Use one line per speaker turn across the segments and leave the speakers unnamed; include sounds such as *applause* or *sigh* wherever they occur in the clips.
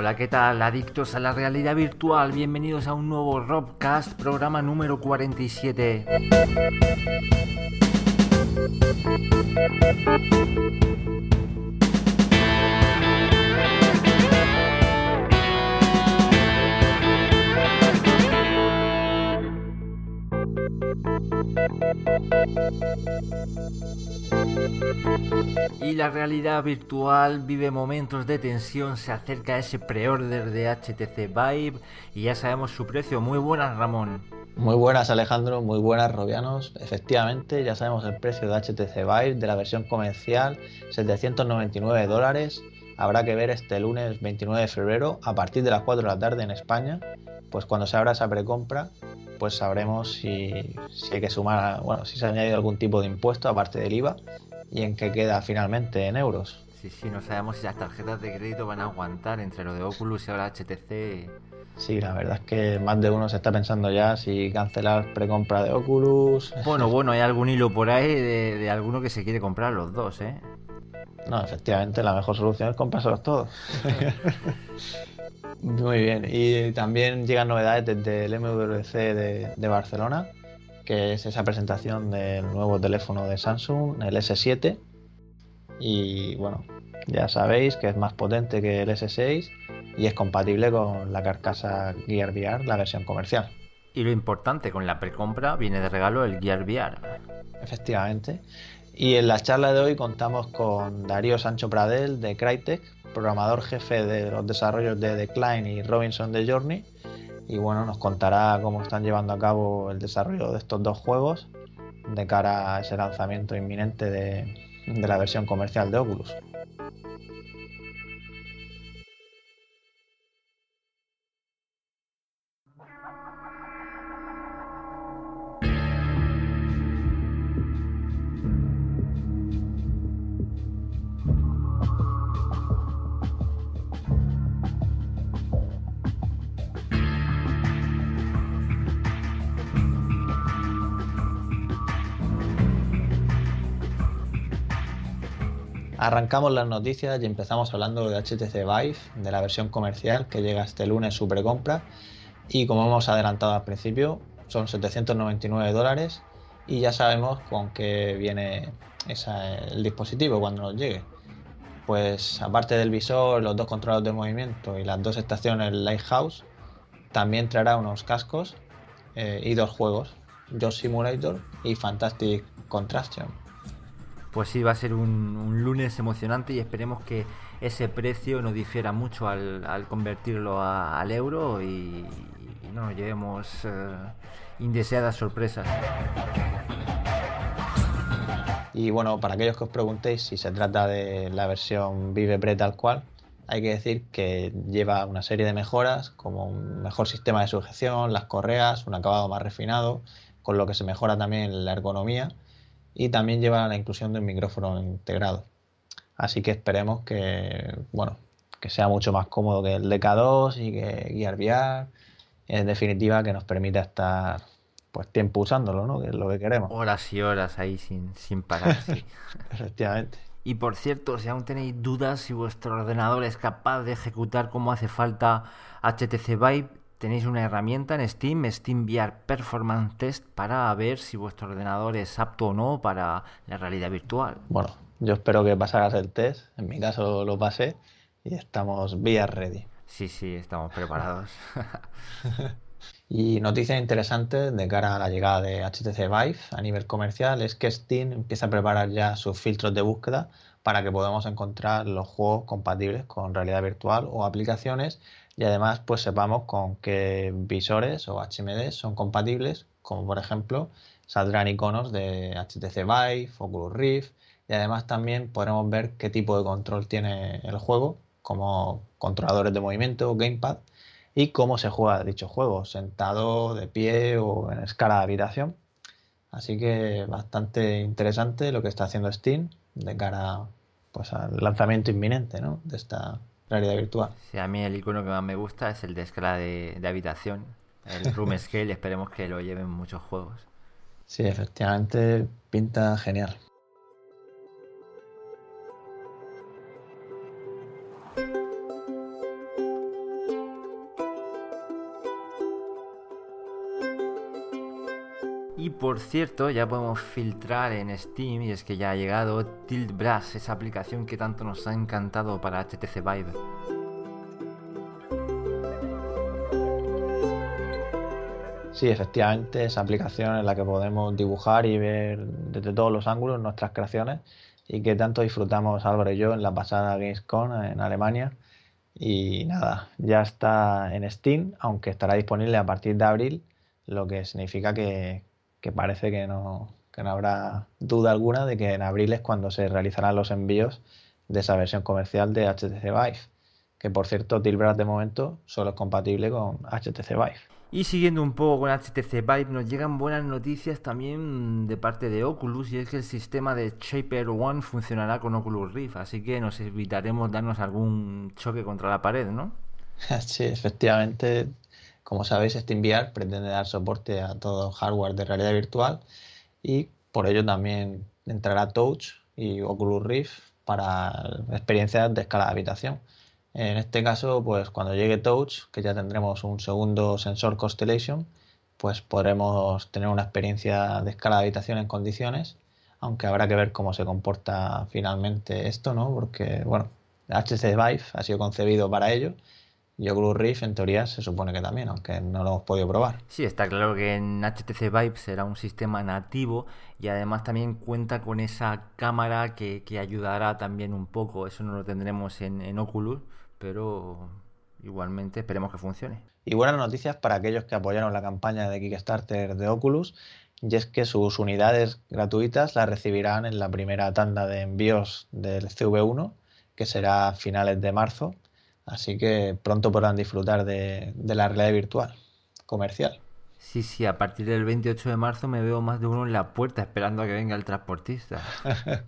Hola, ¿qué tal? Adictos a la realidad virtual, bienvenidos a un nuevo Robcast, programa número 47. Y la realidad virtual vive momentos de tensión, se acerca ese pre-order de HTC Vive y ya sabemos su precio. Muy buenas, Ramón.
Muy buenas, Alejandro. Muy buenas, Robianos. Efectivamente, ya sabemos el precio de HTC Vive de la versión comercial, 799 dólares. Habrá que ver este lunes 29 de febrero a partir de las 4 de la tarde en España, pues cuando se abra esa precompra pues sabremos si, hay que sumar, bueno, si se ha añadido algún tipo de impuesto aparte del IVA y en qué queda finalmente en euros.
Sí, sí, no sabemos si las tarjetas de crédito van a aguantar entre lo de Oculus y ahora HTC.
Sí, la verdad es que más de uno se está pensando ya si cancelar precompra de Oculus.
Bueno, bueno, hay algún hilo por ahí de, de alguno que se quiere comprar los dos, ¿eh?
No, efectivamente, la mejor solución es comprárselos todos. *laughs* Muy bien, y también llegan novedades desde el MWC de, Barcelona, que es esa presentación del nuevo teléfono de Samsung, el S7. Y bueno, ya sabéis que es más potente que el S6 y es compatible con la carcasa Gear VR, la versión comercial.
Y lo importante, con la precompra viene de regalo el Gear VR.
Efectivamente. Y en la charla de hoy contamos con Darío Sancho Pradel de Crytek, programador jefe de los desarrollos de Decline y Robinson de Journey. Y bueno, nos contará cómo están llevando a cabo el desarrollo de estos dos juegos de cara a ese lanzamiento inminente de, de la versión comercial de Oculus. Arrancamos las noticias y empezamos hablando de HTC Vive, de la versión comercial que llega este lunes su precompra. Y como hemos adelantado al principio, son 799 dólares y ya sabemos con qué viene el dispositivo cuando nos llegue. Pues aparte del visor, los dos controladores de movimiento y las dos estaciones Lighthouse, también traerá unos cascos eh, y dos juegos, Job Simulator y Fantastic Contraction
pues sí, va a ser un, lunes emocionante y esperemos que ese precio no difiera mucho al, convertirlo al euro y, no nos llevemos eh, indeseadas sorpresas.
Y bueno, para aquellos que os preguntéis si se trata de la versión Vive Pre tal cual, hay que decir que lleva una serie de mejoras, como un mejor sistema de sujeción, las correas, un acabado más refinado, con lo que se mejora también la ergonomía y también lleva la inclusión de un micrófono integrado. Así que esperemos que, bueno, que sea mucho más cómodo que el DK2 y que Gear VR. En definitiva, que nos permita estar pues tiempo usándolo, ¿no? Que es lo que queremos.
Horas y horas ahí sin, sin parar, *laughs*
Efectivamente.
Y por cierto, si aún tenéis dudas si vuestro ordenador es capaz de ejecutar como hace falta HTC Vive, tenéis una herramienta en Steam, Steam VR Performance Test, para ver si vuestro ordenador es apto o no para la realidad virtual.
Bueno, yo espero que pasaras el test, en mi caso lo pasé y estamos VR ready.
Sí, sí, estamos preparados. *laughs*
y noticia interesante de cara a la llegada de HTC Vive a nivel comercial es que Steam empieza a preparar ya sus filtros de búsqueda para que podamos encontrar los juegos compatibles con realidad virtual o aplicaciones y además pues sepamos con qué visores o HMD son compatibles, como por ejemplo saldrán iconos de HTC Vive, Oculus Rift y además también podremos ver qué tipo de control tiene el juego, como controladores de movimiento, gamepad y cómo se juega dicho juego, sentado, de pie o en escala de habitación. Así que bastante interesante lo que está haciendo Steam de cara pues, al lanzamiento inminente ¿no? de esta realidad virtual.
Sí, a mí el icono que más me gusta es el de escala de, habitación, el *laughs* Room Scale, esperemos que lo lleven muchos juegos.
Sí, efectivamente, pinta genial.
Por cierto, ya podemos filtrar en Steam y es que ya ha llegado Tilt Brass, esa aplicación que tanto nos ha encantado para HTC Vive.
Sí, efectivamente, esa aplicación en la que podemos dibujar y ver desde todos los ángulos nuestras creaciones y que tanto disfrutamos Álvaro y yo en la pasada Gamescom en Alemania. Y nada, ya está en Steam, aunque estará disponible a partir de abril, lo que significa que, parece que no, que no habrá duda alguna de que en abril es cuando se realizarán los envíos de esa versión comercial de HTC Vive, que por cierto Tilbras de momento solo es compatible con HTC Vive.
Y siguiendo un poco con HTC Vive, nos llegan buenas noticias también de parte de Oculus y es que el sistema de Shaper One funcionará con Oculus Rift, así que nos evitaremos darnos algún choque contra la pared, ¿no? *laughs*
Sí, efectivamente, como sabéis, enviar pretende dar soporte a todo hardware de realidad virtual y por ello también entrará Touch y Oculus Rift para experiencias de escala de habitación. En este caso, pues cuando llegue Touch, que ya tendremos un segundo sensor Constellation, pues podremos tener una experiencia de escala de habitación en condiciones, aunque habrá que ver cómo se comporta finalmente esto, ¿no? Porque, bueno, HTC Vive ha sido concebido para ello y Oculus Rift en teoría se supone que también, aunque no lo hemos podido probar.
Sí, está claro que en HTC Vive será un sistema nativo y además también cuenta con esa cámara que, ayudará también un poco. Eso no lo tendremos en, en Oculus, pero igualmente esperemos que funcione.
Y buenas noticias para aquellos que apoyaron la campaña de Kickstarter de Oculus, y es que sus unidades gratuitas las recibirán en la primera tanda de envíos del CV1, que será a finales de marzo, así que pronto podrán disfrutar de, de la realidad virtual comercial.
Sí, sí, a partir del 28 de marzo me veo más de uno en la puerta esperando a que venga el transportista. *laughs*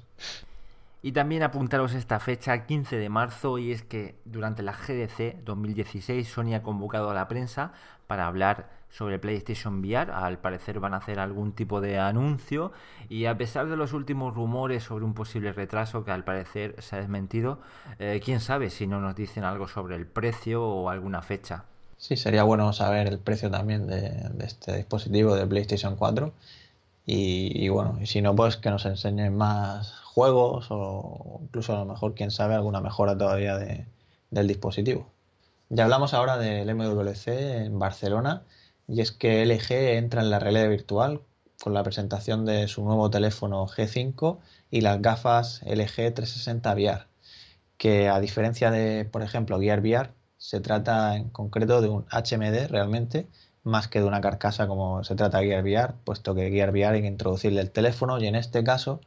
Y también apuntaros esta fecha, 15 de marzo, y es que durante la GDC 2016 Sony ha convocado a la prensa para hablar sobre PlayStation VR. Al parecer van a hacer algún tipo de anuncio y a pesar de los últimos rumores sobre un posible retraso que al parecer se ha desmentido, eh, quién sabe si no nos dicen algo sobre el precio o alguna fecha.
Sí, sería bueno saber el precio también de, este dispositivo de PlayStation 4 y, bueno, y si no, pues que nos enseñen más juegos o incluso a lo mejor, quién sabe, alguna mejora todavía del dispositivo. Ya hablamos ahora del MWC en Barcelona y es que LG entra en la realidad virtual con la presentación de su nuevo teléfono G5 y las gafas LG 360 VR, que a diferencia de, por ejemplo, Gear VR, se trata en concreto de un HMD realmente, más que de una carcasa como se trata Gear VR, puesto que Gear VR hay que introducirle el teléfono y en este caso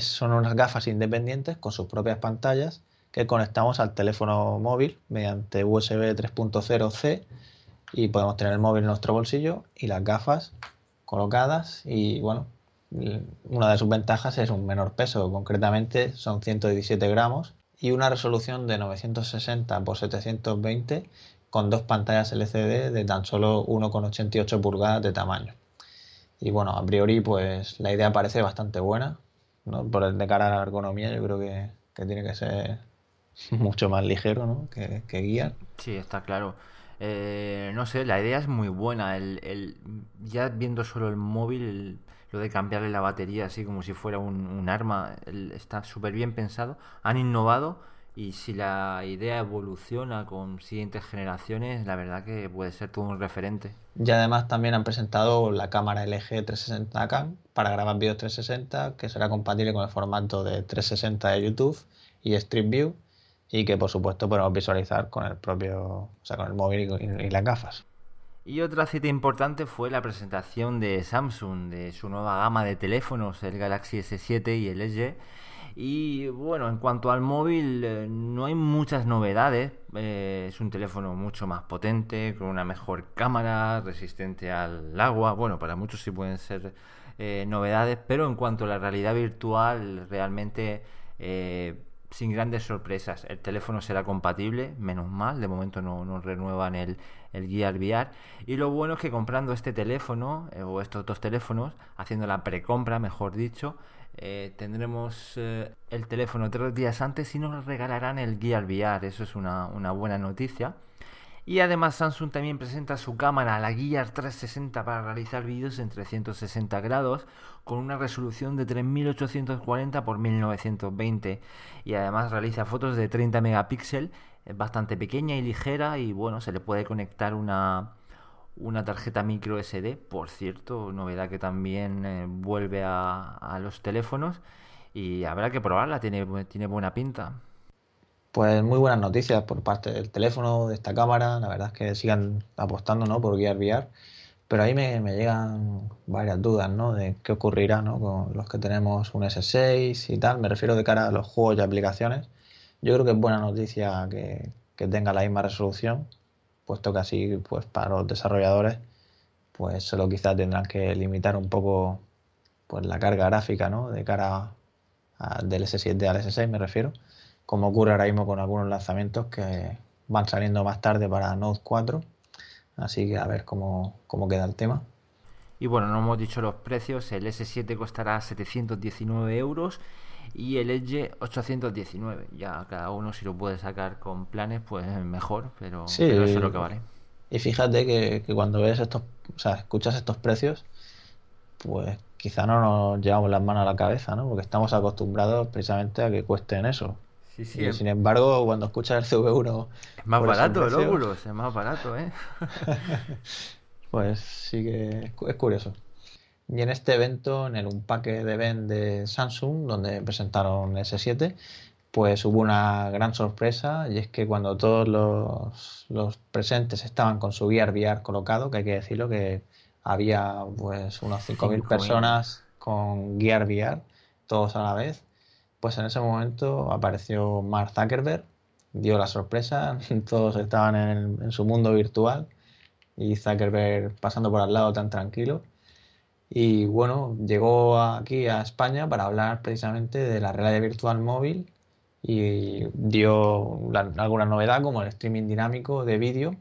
son unas gafas independientes con sus propias pantallas que conectamos al teléfono móvil mediante USB 3.0C y podemos tener el móvil en nuestro bolsillo y las gafas colocadas y bueno, una de sus ventajas es un menor peso, concretamente son 117 gramos y una resolución de 960 x 720 con dos pantallas LCD de tan solo 1,88 pulgadas de tamaño. Y bueno, a priori pues la idea parece bastante buena, por el de cara a la ergonomía, yo creo que, tiene que ser *laughs* mucho más ligero ¿no? que, que guía.
Sí, está claro. Eh, no sé, la idea es muy buena. El, ya viendo solo el móvil, lo de cambiarle la batería así como si fuera un, arma, está súper bien pensado. Han innovado y si la idea evoluciona con siguientes generaciones, la verdad que puede ser todo un referente.
Y además también han presentado la cámara LG 360K para grabar vídeos 360, que será compatible con el formato de 360 de YouTube y Street View, y que por supuesto podemos visualizar con el propio, o sea, con el móvil y, las gafas.
Y otra cita importante fue la presentación de Samsung de su nueva gama de teléfonos, el Galaxy S7 y el LG y bueno, en cuanto al móvil, eh, no hay muchas novedades. Eh, es un teléfono mucho más potente, con una mejor cámara, resistente al agua. Bueno, para muchos sí pueden ser eh, novedades, pero en cuanto a la realidad virtual, realmente sin grandes sorpresas. El teléfono será compatible, menos mal, de momento no, no renuevan el, el Gear VR. Y lo bueno es que comprando este teléfono, o estos dos teléfonos, haciendo la precompra, mejor dicho, eh, tendremos eh, el teléfono tres días antes y nos regalarán el Gear VR. Eso es una, buena noticia. Y además Samsung también presenta su cámara, la Gear 360, para realizar vídeos en 360 grados con una resolución de 3840 x 1920 y además realiza fotos de 30 megapíxeles, es bastante pequeña y ligera y bueno, se le puede conectar una, una tarjeta micro SD, por cierto, novedad que también eh, vuelve a, a los teléfonos y habrá que probarla, tiene, tiene buena pinta.
Pues muy buenas noticias por parte del teléfono, de esta cámara. La verdad es que sigan apostando ¿no? por Gear VR. Pero ahí me, llegan varias dudas ¿no? de qué ocurrirá ¿no? con los que tenemos un S6 y tal. Me refiero de cara a los juegos y aplicaciones. Yo creo que es buena noticia que, tenga la misma resolución, puesto que así pues para los desarrolladores pues solo quizás tendrán que limitar un poco pues la carga gráfica ¿no? de cara del S7 al S6 me refiero como ocurre ahora mismo con algunos lanzamientos que van saliendo más tarde para Note 4. Así que a ver cómo, queda el tema.
Y bueno, no hemos dicho los precios. El S7 costará 719 euros y el Edge 819. Ya cada uno si lo puede sacar con planes, pues mejor, pero, eso es lo que vale.
Y fíjate que, que, cuando ves estos, o sea, escuchas estos precios, pues quizá no nos llevamos las manos a la cabeza, ¿no? Porque estamos acostumbrados precisamente a que cuesten eso. Sí, sí. sin embargo, cuando escuchas el CV1.
Es más barato el Oculus, es más barato, ¿eh? *laughs*
pues sí que es curioso. Y en este evento, en el Unpaque de event de Samsung, donde presentaron S7, pues hubo una gran sorpresa y es que cuando todos los, los presentes estaban con su Gear VR colocado, que hay que decirlo que había pues unas 5.000 personas con Gear VR, todos a la vez, pues en ese momento apareció Mark Zuckerberg, dio la sorpresa, *laughs* todos estaban en, su mundo virtual y Zuckerberg pasando por al lado tan tranquilo. Y bueno, llegó aquí a España para hablar precisamente de la realidad virtual móvil y dio alguna novedad como el streaming dinámico de vídeo,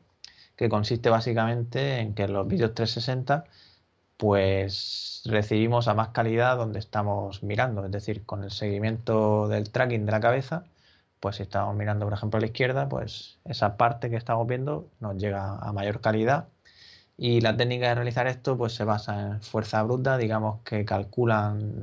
que consiste básicamente en que los vídeos 360 pues recibimos a más calidad donde estamos mirando, es decir, con el seguimiento del tracking de la cabeza, pues si estamos mirando, por ejemplo, a la izquierda, pues esa parte que estamos viendo nos llega a mayor calidad. Y la técnica de realizar esto pues se basa en fuerza bruta, digamos que calculan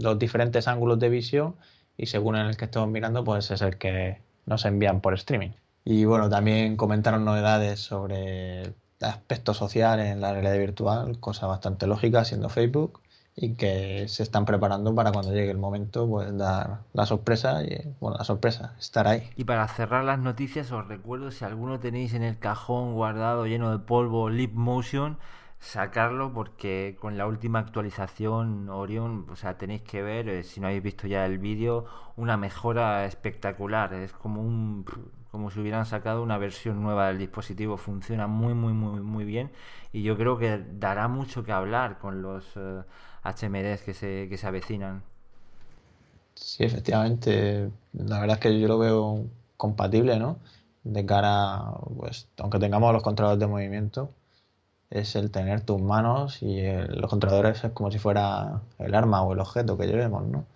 los diferentes ángulos de visión y según en el que estemos mirando pues es el que nos envían por streaming. Y bueno, también comentaron novedades sobre aspecto social en la realidad virtual, cosa bastante lógica siendo Facebook y que se están preparando para cuando llegue el momento pues dar la sorpresa y bueno la sorpresa estar ahí.
Y para cerrar las noticias os recuerdo si alguno tenéis en el cajón guardado lleno de polvo Leap Motion sacarlo porque con la última actualización Orion o sea tenéis que ver eh, si no habéis visto ya el vídeo una mejora espectacular. Es como un como si hubieran sacado una versión nueva del dispositivo. Funciona muy, muy, muy, muy bien y yo creo que dará mucho que hablar con los HMDs eh, que se, que se avecinan.
Sí, efectivamente. La verdad es que yo lo veo compatible, ¿no? De cara, pues, aunque tengamos los controladores de movimiento, es el tener tus manos y los controladores es como si fuera el arma o el objeto que llevemos, ¿no?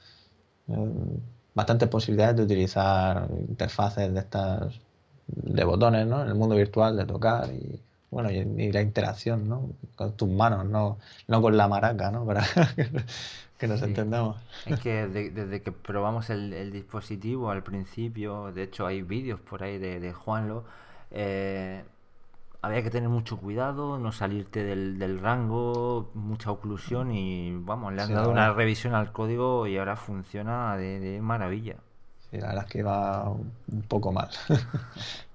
Eh, bastantes posibilidades de utilizar interfaces de estas de botones, ¿no? En el mundo virtual de tocar y bueno y, la interacción, ¿no? Con tus manos, no, no con la maraca, ¿no? *laughs* Para que nos entendamos.
Es que *laughs* desde, que probamos el, dispositivo al principio, de hecho hay vídeos por ahí de, de Juanlo. Eh, había que tener mucho cuidado, no salirte del, rango, mucha oclusión y vamos, le han dado una revisión al código y ahora funciona de, de maravilla.
Sí, la verdad es que va un poco mal. *laughs*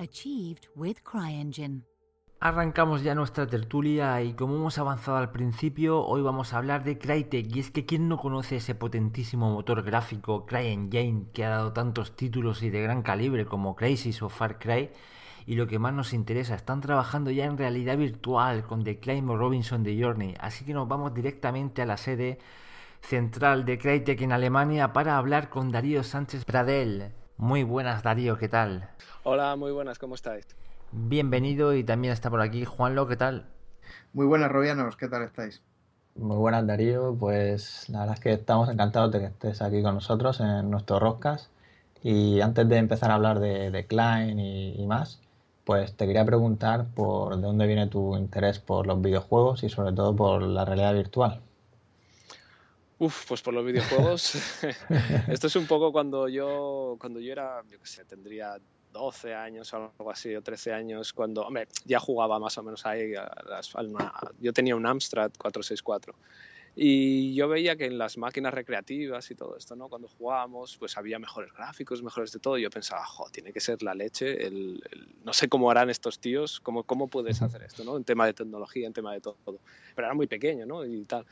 achieved with CryEngine. Arrancamos ya nuestra tertulia y como hemos avanzado al principio, hoy vamos a hablar de Crytek y es que quien no conoce ese potentísimo motor gráfico CryEngine que ha dado tantos títulos y de gran calibre como Crysis o Far Cry y lo que más nos interesa, están trabajando ya en realidad virtual con The Climb Robinson The Journey, así que nos vamos directamente a la sede central de Crytek en Alemania para hablar con Darío Sánchez Pradel. Muy buenas Darío, ¿qué tal?
Hola, muy buenas, ¿cómo estáis?
Bienvenido y también está por aquí Juanlo, ¿qué tal?
Muy buenas, Robianos, ¿qué tal estáis?
Muy buenas, Darío. Pues la verdad es que estamos encantados de que estés aquí con nosotros en nuestro Roscas. Y antes de empezar a hablar de, Klein y, más, pues te quería preguntar por de dónde viene tu interés por los videojuegos y sobre todo por la realidad virtual.
Uf, pues por los videojuegos. *laughs* Esto es un poco cuando yo, cuando yo era, yo qué sé, tendría 12 años o algo así, o 13 años, cuando, hombre, ya jugaba más o menos ahí. yo tenía un Amstrad 464. Y yo veía que en las máquinas recreativas y todo esto, ¿no? Cuando jugábamos, pues había mejores gráficos, mejores de todo. Y yo pensaba, jo, tiene que ser la leche. El, no sé cómo harán estos tíos, cómo, cómo puedes hacer esto, ¿no? En tema de tecnología, en tema de todo. Pero era muy pequeño, ¿no? Y tal.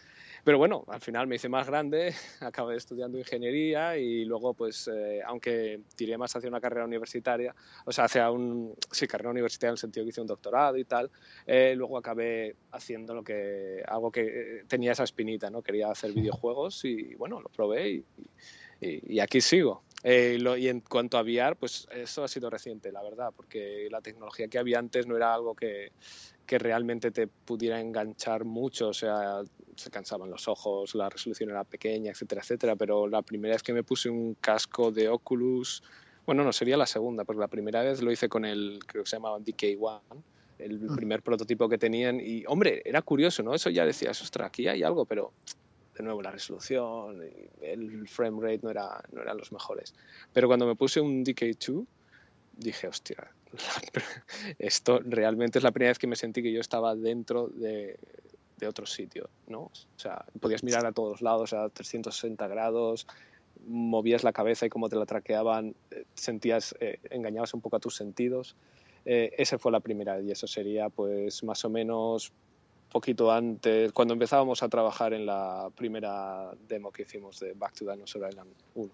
Pero bueno, al final me hice más grande, *laughs* acabé estudiando ingeniería y luego, pues, eh, aunque tiré más hacia una carrera universitaria, o sea, hacia un, sí, carrera universitaria en el sentido que hice un doctorado y tal, eh, luego acabé haciendo lo que, algo que eh, tenía esa ¿no? Quería hacer videojuegos y, bueno, lo probé y, aquí sigo. y en cuanto a VR, pues eso ha sido reciente, la verdad, porque la tecnología que había antes no era algo que, que realmente te pudiera enganchar mucho, o sea, se cansaban los ojos, la resolución era pequeña, etcétera, etcétera, pero la primera vez que me puse un casco de Oculus, bueno, no sería la segunda, porque la primera vez lo hice con el, creo que se llamaba DK1, el mm. primer prototipo que tenían, y hombre, era curioso, ¿no? Eso ya decías, ostras, aquí hay algo, pero de nuevo la resolución, el frame rate no, era, no eran los mejores. Pero cuando me puse un DK2, dije, hostia, *laughs* esto realmente es la primera vez que me sentí que yo estaba dentro de, otro sitio, ¿no? O sea, podías mirar a todos lados a 360 grados, movías la cabeza y como te la traqueaban, eh, sentías, eh, engañabas un poco a tus sentidos. Eh, esa fue la primera y eso sería pues más o menos poquito antes, cuando empezábamos a trabajar en la primera demo que hicimos de Back to Dinosaur Island 1.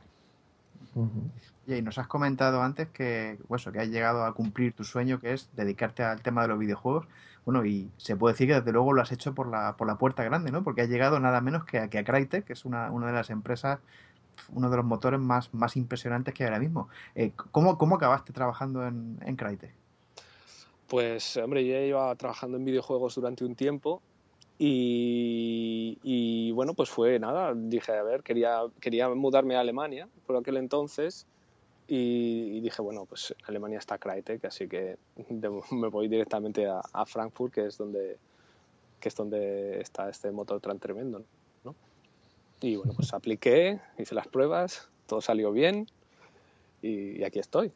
Y nos has comentado antes que, bueno, que has llegado a cumplir tu sueño, que es dedicarte al tema de los videojuegos. Bueno, y se puede decir que desde luego lo has hecho por la, por la puerta grande, ¿no? Porque has llegado nada menos que a, que a Crytek, que es una, una de las empresas, uno de los motores más, más impresionantes que hay ahora mismo. Eh, ¿cómo, ¿cómo, acabaste trabajando en, en Crytek?
Pues, hombre, yo iba trabajando en videojuegos durante un tiempo y, bueno, pues fue nada, dije, a ver, quería, quería mudarme a Alemania por aquel entonces y, dije, bueno, pues Alemania está Crytek, así que me voy directamente a, Frankfurt, que es donde que es donde está este motor tan tremendo, ¿no? Y bueno, pues apliqué, hice las pruebas, todo salió bien y, aquí estoy.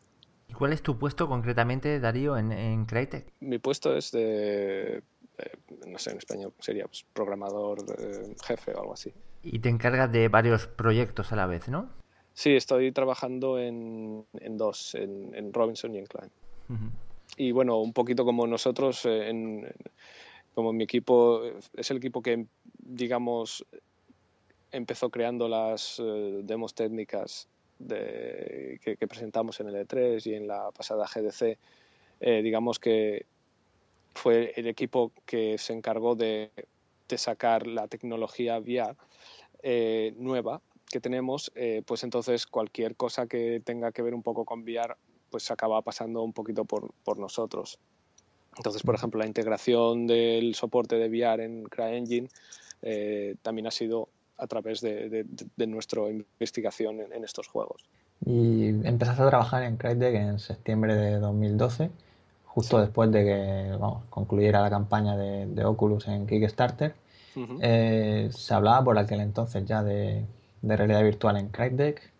¿Y cuál es tu puesto concretamente, Darío, en, en Crytek?
Mi puesto es de eh, no sé, en español sería pues, programador eh, jefe o algo así.
Y te encargas de varios proyectos a la vez, ¿no?
Sí, estoy trabajando en, dos, en, Robinson y en Klein. Y bueno, un poquito como nosotros, eh, en, como mi equipo, es el equipo que, digamos, empezó creando las demos técnicas de, que, presentamos en el E3 y en la pasada GDC. digamos que fue el equipo que se encargó de, sacar la tecnología VR eh, nueva que tenemos, eh, pues entonces cualquier cosa que tenga que ver un poco con VR, pues acaba pasando un poquito por, nosotros. Entonces, por ejemplo, la integración del soporte de VR en CryEngine eh, también ha sido a través de, nuestra investigación en, en, estos juegos.
Y empezaste a trabajar en Crytek en septiembre de 2012 justo después de que vamos, concluyera la campaña de, Oculus en Kickstarter. Eh, se hablaba por aquel entonces ya de, realidad virtual en Crytek.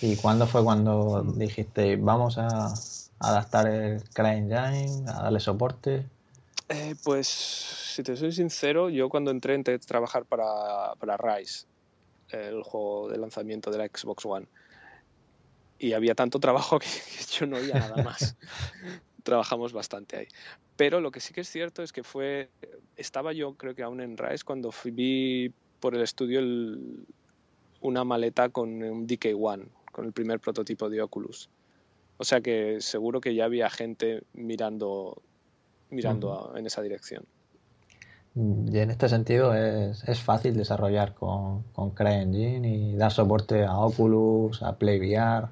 ¿Y cuándo fue cuando dijiste vamos a adaptar el CryEngine, a darle soporte?
Eh, pues, si te soy sincero, yo cuando entré entré a trabajar para, para Rise, el juego de lanzamiento de la Xbox One. Y había tanto trabajo *laughs* que yo no oía nada más. *laughs* trabajamos bastante ahí. Pero lo que sí que es cierto es que fue, estaba yo creo que aún en Rise cuando fui, vi por el estudio una maleta con un DK1, con el primer prototipo de Oculus. O sea que seguro que ya había gente mirando, mirando en esa dirección.
Y en este sentido es, es fácil desarrollar con, con CryEngine y dar soporte a Oculus, a PlayVR.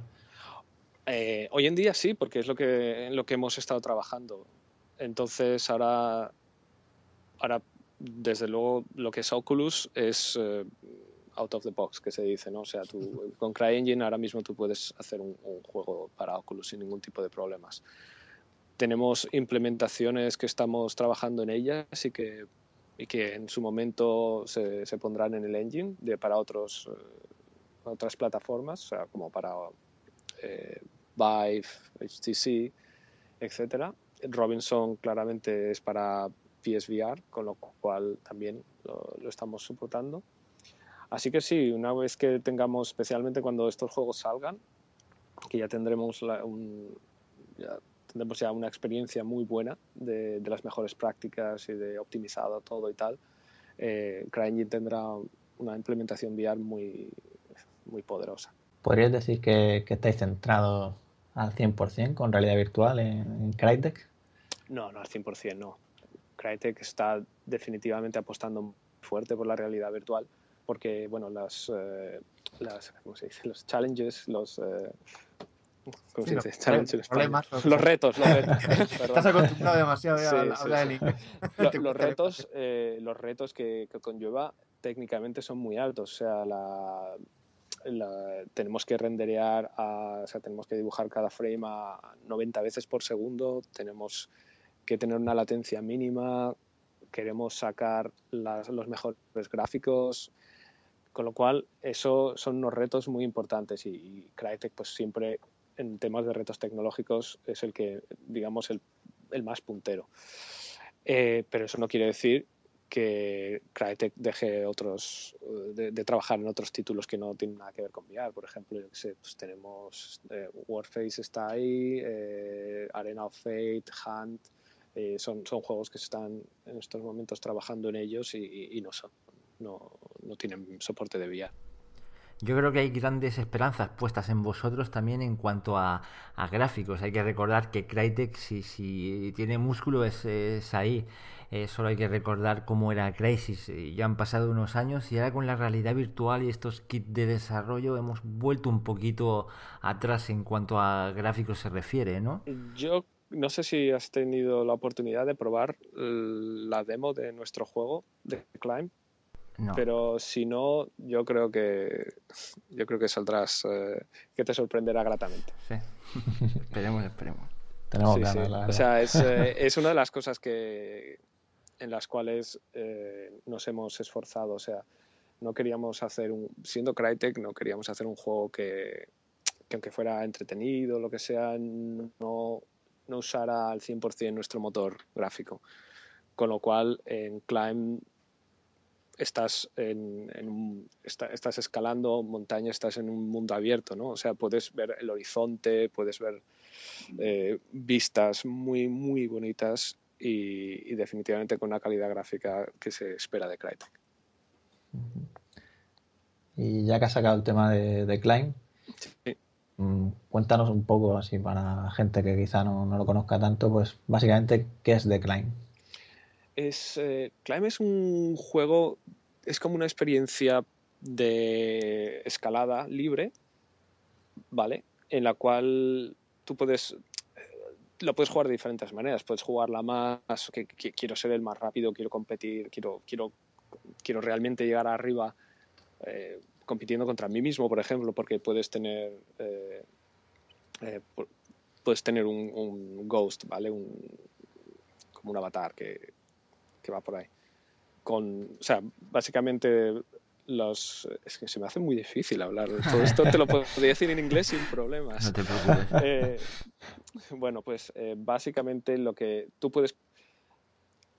Eh, hoy en día sí, porque es lo que, en lo que hemos estado trabajando. Entonces ahora, ahora desde luego lo que es Oculus es eh, out of the box, que se dice, ¿no? O sea, tú, con CryEngine ahora mismo tú puedes hacer un, juego para Oculus sin ningún tipo de problemas. Tenemos implementaciones que estamos trabajando en ellas y que, y que en su momento se, se pondrán en el engine para otros, eh, otras plataformas, o sea, como para eh, Vive, HTC, etcétera. Robinson claramente es para PSVR, con lo cual también lo, estamos soportando. Así que sí, una vez que tengamos, especialmente cuando estos juegos salgan, que ya tendremos, un, ya tendremos ya una experiencia muy buena de, de, las mejores prácticas y de optimizado todo y tal, eh, CryEngine tendrá una implementación VR muy, muy poderosa.
¿Podrías decir que, que estáis centrados al 100% con realidad virtual en, en Crytek?
No, no al 100% no. Crytek está definitivamente apostando fuerte por la realidad virtual porque bueno, las, eh, las ¿cómo se dice? los challenges, los eh, ¿cómo
Sí,
se dice?
los problemas,
retos, los retos. perdón. *laughs*
Estás acostumbrado demasiado
Sí,
a
sí,
hablar. *laughs*
Lo- los retos, eh, los retos que, que conlleva técnicamente son muy altos. O sea, la, la- tenemos que renderear, a- o sea, tenemos que dibujar cada frame a 90 veces por segundo, tenemos que tener una latencia mínima, queremos sacar las- los mejores gráficos, con lo cual eso son unos retos muy importantes y, y Crytek pues siempre en temas de retos tecnológicos es el que, digamos, el, el más puntero. Eh, pero eso no quiere decir que Crytek deje otros eh, de, trabajar en otros títulos que no tienen nada que ver con VR. Por ejemplo, yo qué sé, pues tenemos eh, Warface está ahí, eh, Arena of Fate, Hunt, eh, son, son juegos que se están en estos momentos trabajando en ellos y no son, no, no tienen soporte de VR.
Yo creo que hay grandes esperanzas puestas en vosotros también en cuanto a, gráficos. Hay que recordar que Crytek, si, tiene músculo, es, es ahí. Eh, solo hay que recordar cómo era Crysis. Eh, Ya han pasado unos años y ahora con la realidad virtual y estos kits de desarrollo hemos vuelto un poquito atrás en cuanto a gráficos se refiere, ¿no?
Yo no sé si has tenido la oportunidad de probar la demo de nuestro juego de Climb,
No.
pero si no, yo creo que yo creo que saldrás, eh, que te sorprenderá gratamente.
Sí. *laughs* esperemos, esperemos.
Tenemos
Sí,
ganas,
sí.
la
O sea, es, eh, *laughs* es una de las cosas que en las cuales eh, nos hemos esforzado. O sea, no queríamos hacer un, siendo Crytek, no queríamos hacer un juego que, que aunque fuera entretenido, lo que sea, no, no usara al 100% nuestro motor gráfico. Con lo cual, en Climb estás, en, en un- está- estás escalando montaña, estás en un mundo abierto, ¿no? O sea, puedes ver el horizonte, puedes ver eh, vistas muy, muy bonitas y, y definitivamente con una calidad gráfica que se espera de Crytek.
Y ya que has sacado el tema de, de Klein,
Sí.
mm, cuéntanos un poco, así para gente que quizá no, no lo conozca tanto, pues básicamente, ¿qué es The Klein?
Es, eh, Climb es un juego, es como una experiencia de escalada libre, ¿vale? En la cual tú puedes, eh, lo puedes jugar de diferentes maneras. Puedes jugarla más, que, quiero ser el más rápido, quiero competir, quiero, quiero, quiero realmente llegar arriba eh, compitiendo contra mí mismo, por ejemplo, porque puedes tener, pu- puedes tener un, ghost, ¿vale? Como un avatar que, que va por ahí. Con, o sea, básicamente los... Es que se me hace muy difícil hablar de todo esto. Te lo *laughs* podría decir en inglés sin problemas.
No te preocupes.
Eh, bueno, pues eh, básicamente lo que tú puedes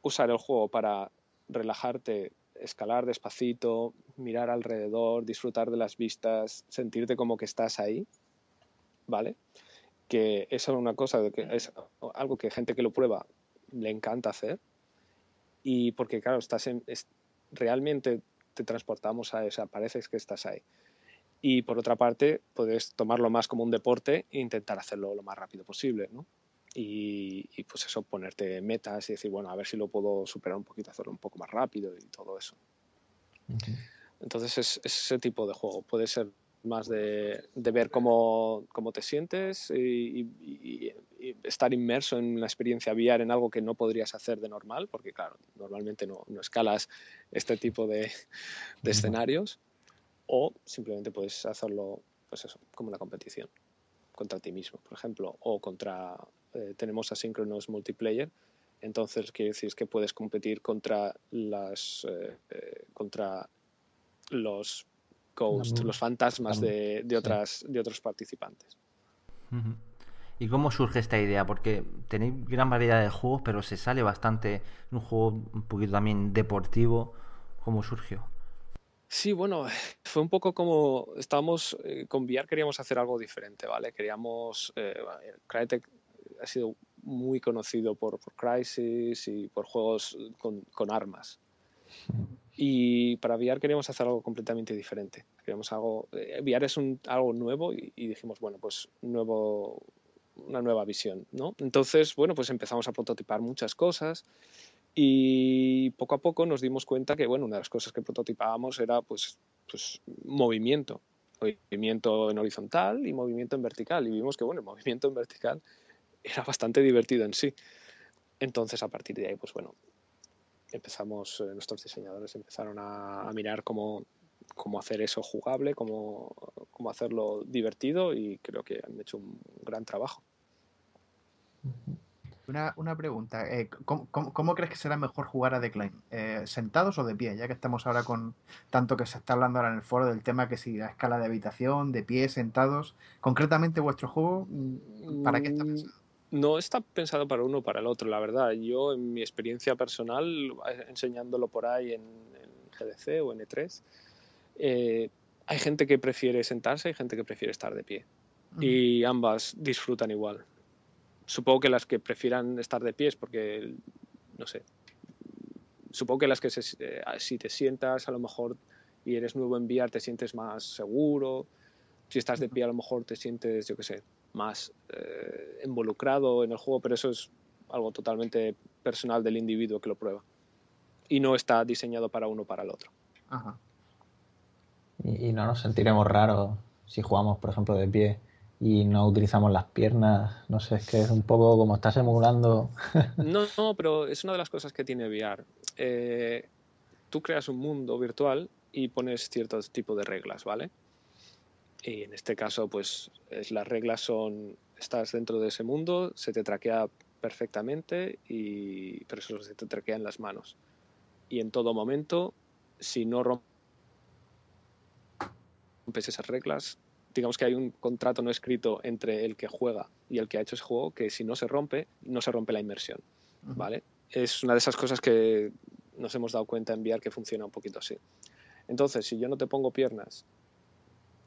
usar el juego para relajarte, escalar despacito, mirar alrededor, disfrutar de las vistas, sentirte como que estás ahí, ¿vale? que es una cosa, que es algo que gente que lo prueba le encanta hacer. Y porque, claro, estás en, realmente te transportamos a esa, parece que estás ahí. Y por otra parte, puedes tomarlo más como un deporte e intentar hacerlo lo más rápido posible, ¿no? Y, pues eso, ponerte metas y decir, bueno, a ver si lo puedo superar un poquito, hacerlo un poco más rápido y todo eso. Entonces es, ese tipo de juego. Puede ser más de, ver cómo, cómo, te sientes y, estar inmerso en la experiencia VR en algo que no podrías hacer de normal, porque claro, normalmente no, no escalas este tipo de, de escenarios, o simplemente puedes hacerlo, pues eso, como una competición contra ti mismo, por ejemplo, o contra, eh, tenemos asíncronos multiplayer, entonces quiere decir que puedes competir contra las, eh, eh, contra los ghosts, los fantasmas de, de, otras, de otros participantes.
¿Y cómo surge esta idea? Porque tenéis gran variedad de juegos, pero se sale bastante un juego un poquito también deportivo. ¿Cómo surgió?
Sí, bueno, *laughs* fue un poco como estábamos eh, con VR queríamos hacer algo diferente, ¿vale? Queríamos eh, Crytek ha sido muy conocido por, por Crisis y por juegos con, con, armas. Y para VR queríamos hacer algo completamente diferente. Queríamos algo eh, VR es algo nuevo y, y, dijimos, bueno, pues nuevo una nueva visión, ¿no? Entonces, bueno, pues empezamos a prototipar muchas cosas y poco a poco nos dimos cuenta que, bueno, una de las cosas que prototipábamos era, pues, pues movimiento, movimiento en horizontal y movimiento en vertical. Y vimos que, bueno, el movimiento en vertical era bastante divertido en sí. Entonces, a partir de ahí, pues bueno, empezamos, eh, nuestros diseñadores empezaron a, a mirar cómo, cómo hacer eso jugable, cómo, cómo, hacerlo divertido y creo que han hecho un gran trabajo.
Una, una pregunta, eh, ¿cómo, cómo, crees que será mejor jugar a Decline? Eh, ¿Sentados o de pie? Ya que estamos ahora con tanto que se está hablando ahora en el foro del tema que si la escala de habitación, de pie, sentados, concretamente vuestro juego, ¿para qué está pensado?
No está pensado para uno o para el otro, la verdad. Yo, en mi experiencia personal, enseñándolo por ahí en, en GDC o en E3, eh, hay gente que prefiere sentarse, hay gente que prefiere estar de pie. Y ambas disfrutan igual. Supongo que las que prefieran estar de pie es porque, no sé, supongo que las que eh, si te sientas a lo mejor y eres nuevo en VR te sientes más seguro. Si estás de pie a lo mejor te sientes, yo qué sé, más eh, involucrado en el juego, pero eso es algo totalmente personal del individuo que lo prueba. Y no está diseñado para uno o para el otro. Ajá
y, no nos sentiremos raros si jugamos, por ejemplo, de pie y no utilizamos las piernas. No sé, es que es un poco como estás emulando. *laughs*
no, no, pero es una de las cosas que tiene VR. Eh, tú creas un mundo virtual y pones cierto tipo de reglas, ¿vale? Y en este caso, pues es, las reglas son, estás dentro de ese mundo, se te traquea perfectamente, y, pero eso se te traquea en las manos. Y en todo momento, si no rompes esas reglas, digamos que hay un contrato no escrito entre el que juega y el que ha hecho ese juego que si no se rompe, no se rompe la inmersión, ¿vale? Es una de esas cosas que nos hemos dado cuenta en VR que funciona un poquito así. Entonces, si yo no te pongo piernas,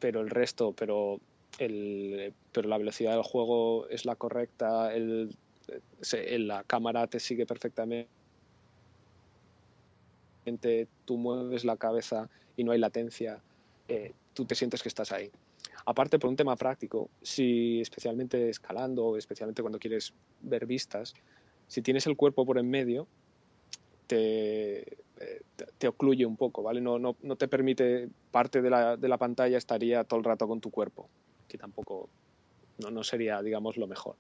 pero el resto, pero, el, pero la velocidad del juego es la correcta, el, la cámara te sigue perfectamente, tú mueves la cabeza y no hay latencia, eh, tú te sientes que estás ahí. Aparte, por un tema práctico, si especialmente escalando, especialmente cuando quieres ver vistas, si tienes el cuerpo por en medio, te, te ocluye un poco, ¿vale? No, no, no te permite, parte de la, de la, pantalla estaría todo el rato con tu cuerpo, que tampoco no, no sería, digamos, lo mejor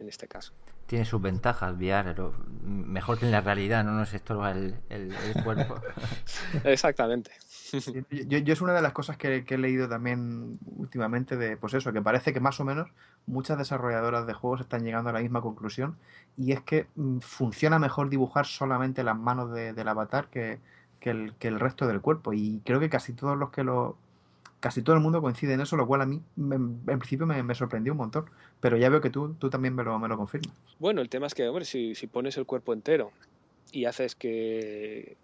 en este caso.
Tiene sus ventajas, VR, pero mejor que en la realidad, no nos estorba el, el, el cuerpo. *laughs*
Exactamente. *laughs*
Yo, yo, es una de las cosas que, que, he leído también últimamente de, pues eso, que parece que más o menos muchas desarrolladoras de juegos están llegando a la misma conclusión y es que mm, funciona mejor dibujar solamente las manos de, del avatar que, que, el, que el resto del cuerpo y creo que casi todos los que lo, casi todo el mundo coincide en eso, lo cual a mí en principio me, me, sorprendió un montón. Pero ya veo que tú, tú también me lo, me lo confirmas.
Bueno, el tema es que, hombre, si, si pones el cuerpo entero y haces que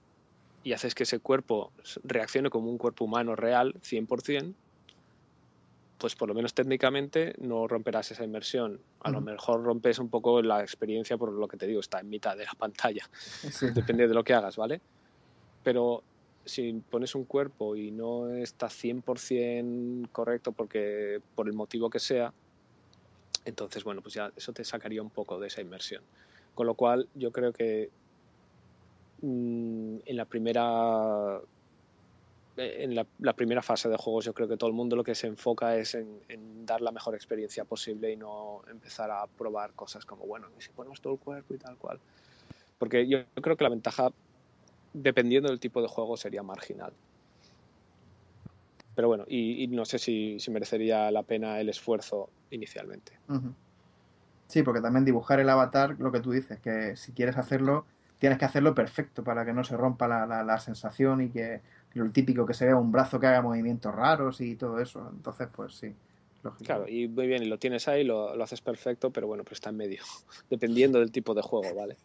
y haces que ese cuerpo reaccione como un cuerpo humano real, 100%, pues por lo menos técnicamente no romperás esa inmersión. A lo mejor rompes un poco la experiencia por lo que te digo, está en mitad de la *laughs* pantalla. Depende de lo que hagas, ¿vale? Pero si pones un cuerpo y no está 100% correcto porque por el motivo que sea, entonces bueno, pues ya eso te sacaría un poco de esa inmersión. Con lo cual yo creo que mm, en la primera en la, primera fase de juegos yo creo que todo el mundo lo que se enfoca es en, dar la mejor experiencia posible y no empezar a probar cosas como, bueno, y si ponemos todo el cuerpo y tal cual. Porque yo, creo que la ventaja, dependiendo del tipo de juego, sería marginal. Pero bueno, y, no sé si, merecería la pena el esfuerzo inicialmente.
Sí, porque también dibujar el avatar, lo que tú dices, que si quieres hacerlo, tienes que hacerlo perfecto para que no se rompa la, la sensación y que lo típico que se vea un brazo que haga movimientos raros y todo eso. Entonces, pues sí.
Lógico. Claro, y muy bien, y lo tienes ahí, lo, lo, haces perfecto, pero bueno, pero está en medio, *laughs* dependiendo del tipo de juego, ¿vale?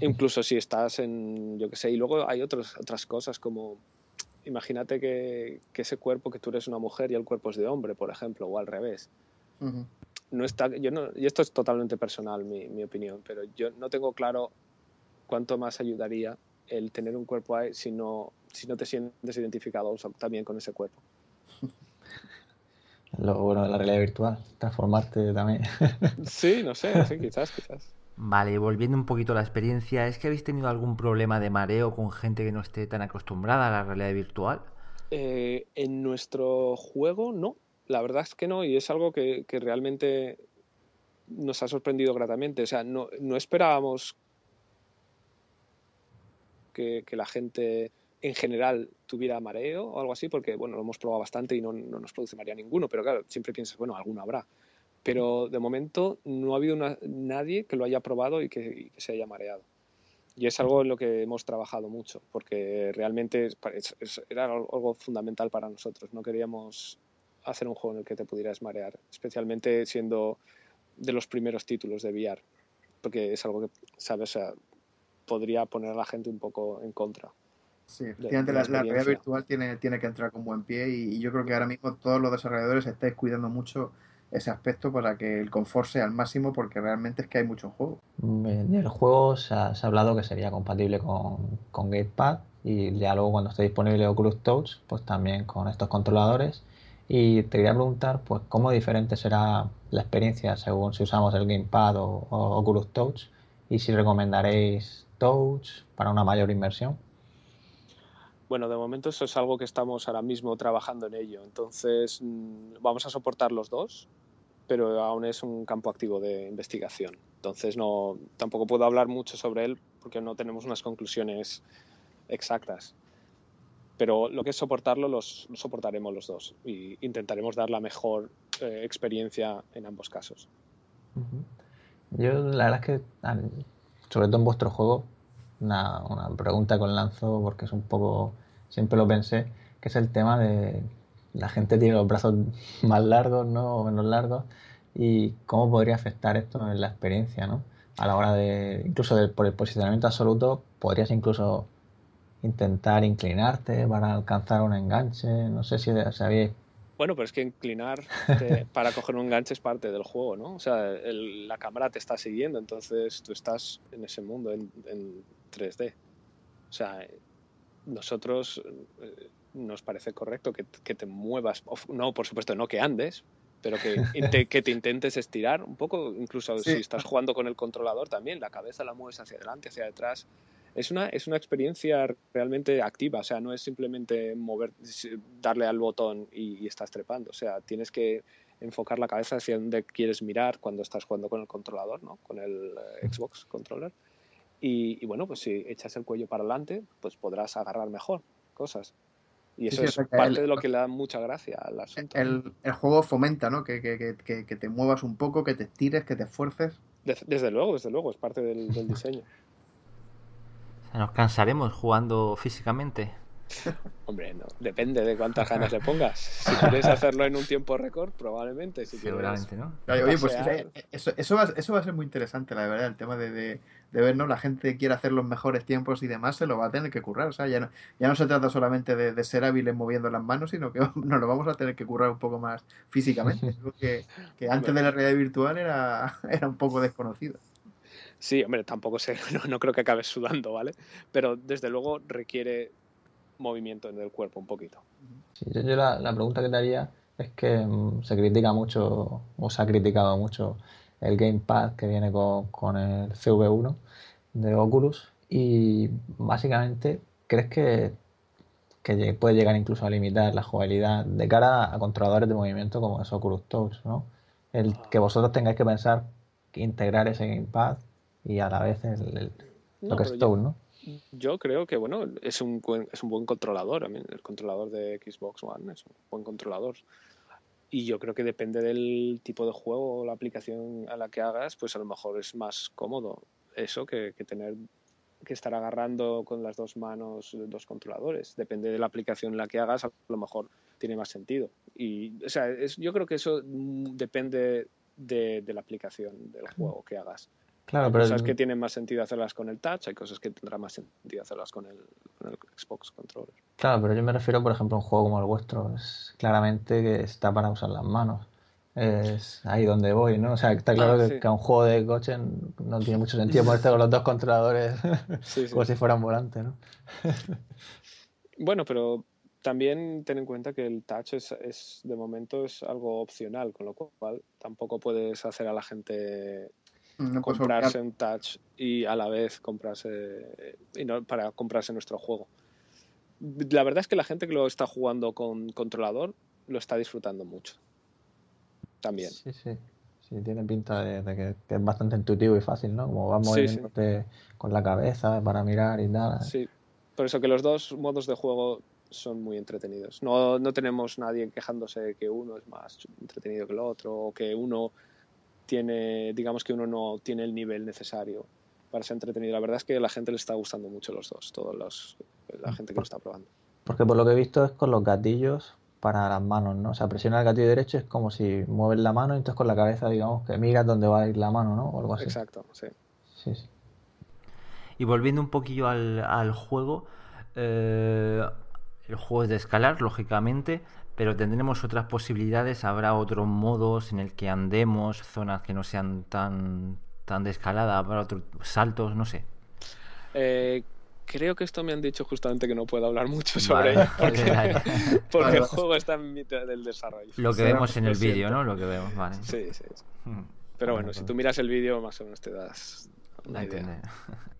Incluso si estás en, yo qué sé, y luego hay otros, otras cosas como, imagínate que, que, ese cuerpo, que tú eres una mujer y el cuerpo es de hombre, por ejemplo, o al revés. No está, yo no, y esto es totalmente personal, mi, mi opinión, pero yo no tengo claro cuánto más ayudaría el tener un cuerpo ahí si no, si no te sientes identificado también con ese cuerpo. *laughs*
Lo bueno de la realidad virtual, transformarte también. *laughs*
sí, no sé, sí, *laughs* quizás, quizás.
Vale, volviendo un poquito a la experiencia, ¿es que habéis tenido algún problema de mareo con gente que no esté tan acostumbrada a la realidad virtual?
Eh, en nuestro juego no, la verdad es que no, y es algo que, que realmente nos ha sorprendido gratamente. O sea, no, no esperábamos que, la gente en general tuviera mareo o algo así, porque bueno, lo hemos probado bastante y no, nos produce mareo ninguno, pero claro, siempre piensas, bueno, alguno habrá. Pero de momento no ha habido nadie que lo haya probado y que, se haya mareado. Y es algo en lo que hemos trabajado mucho, porque realmente era algo fundamental para nosotros. No queríamos hacer un juego en el que te pudieras marear, especialmente siendo de los primeros títulos de VR, porque es algo que, ¿sabes? Podría poner a la gente un poco en contra.
Sí, efectivamente la, realidad virtual tiene, tiene que entrar con buen pie y, yo creo que ahora mismo todos los desarrolladores estáis cuidando mucho ese aspecto para que el confort sea al máximo porque realmente es que hay muchos juegos.
En el juego se ha, hablado que sería compatible con, con Gatepad y ya luego cuando esté disponible Oculus Touch pues también con estos controladores y te quería preguntar pues cómo diferente será la experiencia según si usamos el Gamepad o, o Oculus Touch y si recomendaréis touch para una mayor inversión?
Bueno, de momento eso es algo que estamos ahora mismo trabajando en ello. Entonces, mm, vamos a soportar los dos, pero aún es un campo activo de investigación. Entonces, no, tampoco puedo hablar mucho sobre él porque no tenemos unas conclusiones exactas. Pero lo que es soportarlo, los, soportaremos los dos y intentaremos dar la mejor eh, experiencia en ambos casos.
Yo, la verdad es que sobre todo en vuestro juego, una, pregunta con lanzo, porque es un poco, siempre lo pensé, que es el tema de la gente tiene los brazos *laughs* más largos, ¿no? O menos largos, y cómo podría afectar esto en la experiencia, ¿no? A la hora de, incluso por el posicionamiento absoluto, podrías incluso intentar inclinarte para alcanzar un enganche, no sé si sabíais
bueno, pero es que inclinar *laughs* para coger un enganche es parte del juego, ¿no? O sea, la cámara te está siguiendo, entonces tú estás en ese mundo en, 3D. O sea, nosotros eh, nos parece correcto que, te muevas, no, por supuesto, no que andes, pero que, *laughs* que te intentes estirar un poco, incluso si estás jugando con el controlador también, la cabeza la mueves hacia adelante, hacia detrás es una, es una experiencia realmente activa, o sea, no es simplemente mover, darle al botón y, estás trepando, o sea, tienes que enfocar la cabeza hacia donde quieres mirar cuando estás jugando con el controlador, ¿no? Con el eh, Xbox controller. Y, bueno, pues si echas el cuello para adelante, pues podrás agarrar mejor cosas. Y eso es parte de lo que le da mucha gracia al asunto.
El, el juego fomenta, ¿no? Que, que, que, que, te muevas un poco, que te estires, que te esfuerces.
Desde, luego, desde luego, es parte del, del diseño. *laughs*
¿Nos cansaremos jugando físicamente? *laughs*
Hombre, no. Depende de cuántas ganas le pongas. Si *laughs* quieres hacerlo en un tiempo récord, probablemente. Si
Seguramente, ¿no?
oye, pues eso, eso, va, eso va a ser muy interesante, la verdad, el tema de, de, de ver, ¿no? La gente quiere hacer los mejores tiempos y demás, se lo va a tener que currar. O sea, ya no, ya no se trata solamente de, de ser hábiles moviendo las manos, sino que *laughs* nos lo vamos a tener que currar un poco más físicamente. que, que antes de la realidad virtual era, era un poco desconocido.
Sí, hombre, tampoco sé, *laughs* no, no creo que acabes sudando, ¿vale? Pero desde luego requiere movimiento en el cuerpo un poquito.
Sí, yo, yo la, la, pregunta que te haría es que um, se critica mucho, o se ha criticado mucho el Gamepad que viene con, con, el CV1 de Oculus y básicamente crees que, que puede llegar incluso a limitar la jugabilidad de cara a controladores de movimiento como es Oculus Touch, ¿no? El que vosotros tengáis que pensar que integrar ese Gamepad y a la vez el, el, no, lo que es Touch, ¿no?
yo creo que bueno es un es un buen controlador. El controlador de Xbox One es un buen controlador. Y yo creo que depende del tipo de juego o la aplicación a la que hagas pues a lo mejor es más cómodo eso que, que tener que estar agarrando con las dos manos dos controladores. Depende de la aplicación en la que hagas a lo mejor tiene más sentido. Y o sea es, yo creo que eso depende de, de la aplicación del juego que hagas
Claro,
hay
pero
cosas que tienen más sentido hacerlas con el touch, hay cosas que tendrá más sentido hacerlas con el, con el, Xbox controller.
Claro, pero yo me refiero, por ejemplo, a un juego como el vuestro. Es claramente que está para usar las manos. Es ahí donde voy, ¿no? O sea, está claro ah, que, a un juego de coche no tiene mucho sentido *laughs* ponerte con los dos controladores *laughs* sí, sí. como si fueran volantes, ¿no? *laughs*
bueno, pero también ten en cuenta que el touch es, es, de momento es algo opcional, con lo cual tampoco puedes hacer a la gente no comprarse un touch y a la vez comprarse y no, para comprarse nuestro juego. La verdad es que la gente que lo está jugando con controlador lo está disfrutando mucho. También.
Sí, sí. Sí, tiene pinta de, de que, que, es bastante intuitivo y fácil, ¿no? Como vas moviéndote sí, sí. con la cabeza para mirar y nada.
Sí, por eso que los dos modos de juego son muy entretenidos. No, no tenemos nadie quejándose de que uno es más entretenido que el otro o que uno tiene, digamos que uno no tiene el nivel necesario para ser entretenido. La verdad es que a la gente le está gustando mucho los dos, todos los, la gente que lo está probando.
Porque por lo que he visto es con los gatillos para las manos, ¿no? O sea, presiona el gatillo derecho es como si mueves la mano y entonces con la cabeza, digamos, que miras dónde va a ir la mano, ¿no? O algo así.
Exacto, sí.
Sí, sí.
Y volviendo un poquillo al, al juego, eh, el juego es de escalar, lógicamente, pero tendremos otras posibilidades, habrá otros modos en el que andemos, zonas que no sean tan, tan de escalada, habrá otros saltos, no sé.
Eh, creo que esto me han dicho justamente que no puedo hablar mucho sobre vale, *laughs* ello, porque, vale. *laughs* porque vale. el juego está en mitad del desarrollo.
Lo que vemos en el vídeo, ¿no? Lo que vemos, vale.
Sí, sí. sí. Pero bueno, si tú miras el vídeo, más o menos te das una idea. *laughs*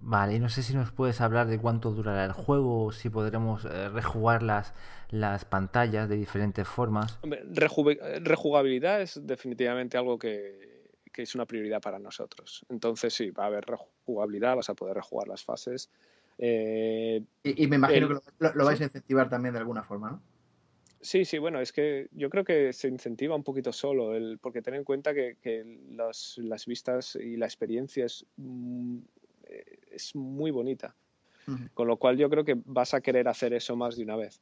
Vale, y no sé si nos puedes hablar de cuánto durará el juego, si podremos eh, rejugar las, las pantallas de diferentes formas.
Hombre, rejugabilidad es definitivamente algo que, que, es una prioridad para nosotros. Entonces sí, va a haber rejugabilidad, vas a poder rejugar las fases. Eh,
y, y, me imagino el, que lo, lo vais ¿sí? a incentivar también de alguna forma, ¿no?
Sí, sí, bueno, es que yo creo que se incentiva un poquito solo, el, porque ten en cuenta que, que los, las vistas y la experiencia es mm, es muy bonita. Uh -huh. Con lo cual yo creo que vas a querer hacer eso más de una vez.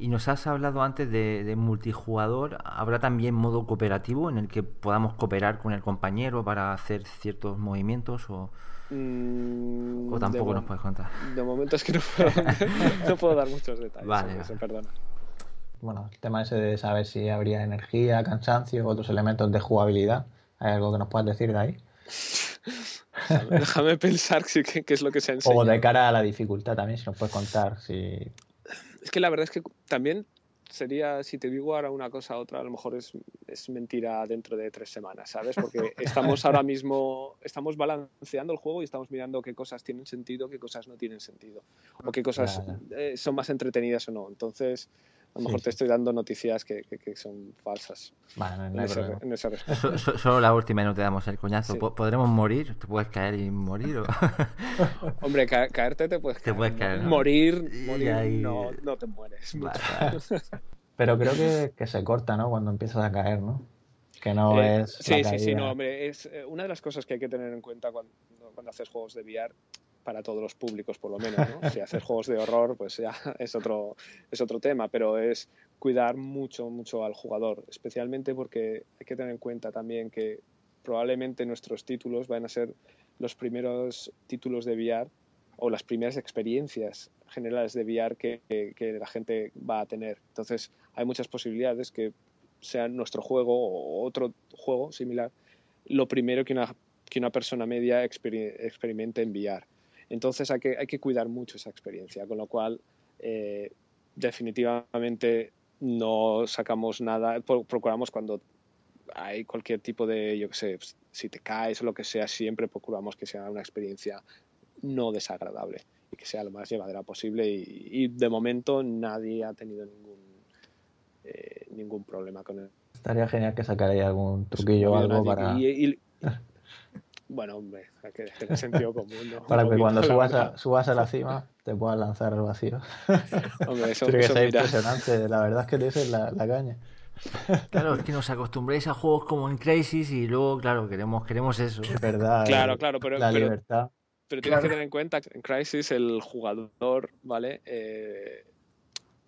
Y nos has hablado antes de, de, multijugador. ¿Habrá también modo cooperativo en el que podamos cooperar con el compañero para hacer ciertos movimientos? ¿O,
mm,
o tampoco nos puedes contar?
De momento es que no puedo, *laughs* no puedo dar muchos detalles. Vale, eso, perdona.
Bueno, el tema ese de saber si habría energía, cansancio, otros elementos de jugabilidad. ¿Hay algo que nos puedas decir de ahí? *laughs*
Déjame pensar qué, qué es lo que se ha enseñado.
O de cara a la dificultad también, si nos puedes contar. Si...
Es que la verdad es que también sería, si te digo ahora una cosa a otra, a lo mejor es, es, mentira dentro de tres semanas, ¿sabes? Porque *laughs* estamos ahora mismo, estamos balanceando el juego y estamos mirando qué cosas tienen sentido, qué cosas no tienen sentido, o qué cosas eh, son más entretenidas o no. Entonces, a lo mejor sí, te estoy dando noticias que, que, que son falsas.
Vale, no, no en, ese,
en, ese,
so, *laughs* so, solo la última y no te damos el coñazo. Sí. ¿Podremos morir? ¿Te puedes caer y morir? O... *laughs*
Hombre, ca caerte te puedes
te
caer.
Puedes caer ¿no?
Morir, morir ahí... no, no, te mueres. *laughs* Vale,
Pero creo que, que, se corta, ¿no? Cuando empiezas a caer, ¿no? Que no eh, es.
Sí, sí, sí, no, hombre. Es eh, una de las cosas que hay que tener en cuenta cuando, cuando haces juegos de VR para todos los públicos, por lo menos. ¿no? Si hacer juegos de horror, pues ya *laughs* es otro, es otro tema, pero es cuidar mucho, mucho al jugador, especialmente porque hay que tener en cuenta también que probablemente nuestros títulos van a ser los primeros títulos de VR o las primeras experiencias generales de VR que, que, la gente va a tener. Entonces, hay muchas posibilidades que sea nuestro juego o otro juego similar lo primero que una, que una persona media experimente en VR. Entonces, hay que, hay que cuidar mucho esa experiencia, con lo cual, eh, definitivamente no sacamos nada, procuramos cuando hay cualquier tipo de, yo qué sé, si te caes o lo que sea, siempre procuramos que sea una experiencia no desagradable y que sea lo más llevadera posible y, de momento nadie ha tenido ningún eh, ningún problema con él.
Estaría genial que sacarais algún truquillo o algo para... *laughs*
bueno, hombre, *laughs* hay que tener sentido común.
Para que cuando subas a, subas a la cima te puedas lanzar al vacío. *laughs*
Hombre, eso,
que sea impresionante. La verdad es que te dices la, la caña.
Claro, es que nos acostumbréis a juegos como en Crisis y luego, claro, queremos, queremos eso.
Es verdad.
Claro, claro, pero,
la
pero,
libertad.
Pero tienes que tener en cuenta que en Crisis el jugador, ¿vale? Eh,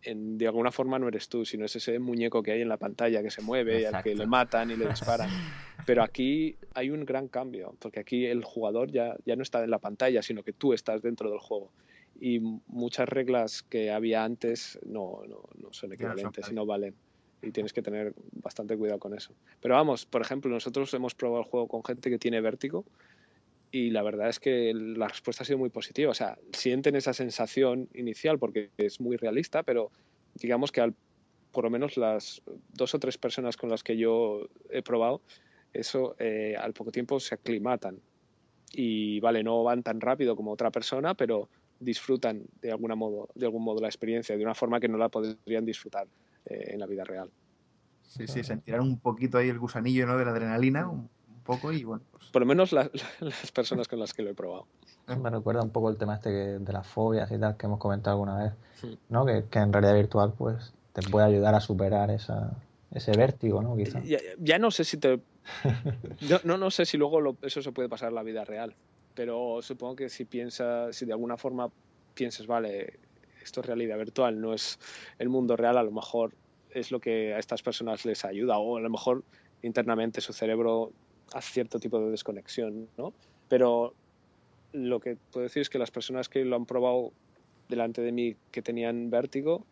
en, de alguna forma no eres tú, sino es ese muñeco que hay en la pantalla que se mueve y al que le matan y le disparan. *laughs* Pero aquí hay un gran cambio, porque aquí el jugador ya, ya no está en la pantalla, sino que tú estás dentro del juego. Y muchas reglas que había antes no, no, no son equivalentes y no valen. Y tienes que tener bastante cuidado con eso. Pero vamos, por ejemplo, nosotros hemos probado el juego con gente que tiene vértigo y la verdad es que la respuesta ha sido muy positiva. O sea, sienten esa sensación inicial porque es muy realista, pero digamos que al, por lo menos las dos o tres personas con las que yo he probado, eso eh, al poco tiempo se aclimatan. Y vale, no van tan rápido como otra persona, pero disfrutan de, alguna modo, de algún modo la experiencia de una forma que no la podrían disfrutar eh, en la vida real.
Sí, sí, sentirán un poquito ahí el gusanillo ¿no? de la adrenalina, poco y bueno. Pues...
Por lo menos las personas con las que lo he probado.
Me recuerda un poco el tema este de las fobias y tal que hemos comentado alguna vez, ¿no? Que, en realidad virtual pues te puede ayudar a superar esa, ese vértigo, ¿no? Quizá.
Ya, no sé si te... *laughs* no, no sé si luego eso se puede pasar en la vida real, pero supongo que si piensas, si de alguna forma piensas, vale, esto es realidad virtual, no es el mundo real, a lo mejor es lo que a estas personas les ayuda o a lo mejor internamente su cerebro a cierto tipo de desconexión, ¿no? Pero lo que puedo decir es que las personas que lo han probado delante de mí que tenían vértigo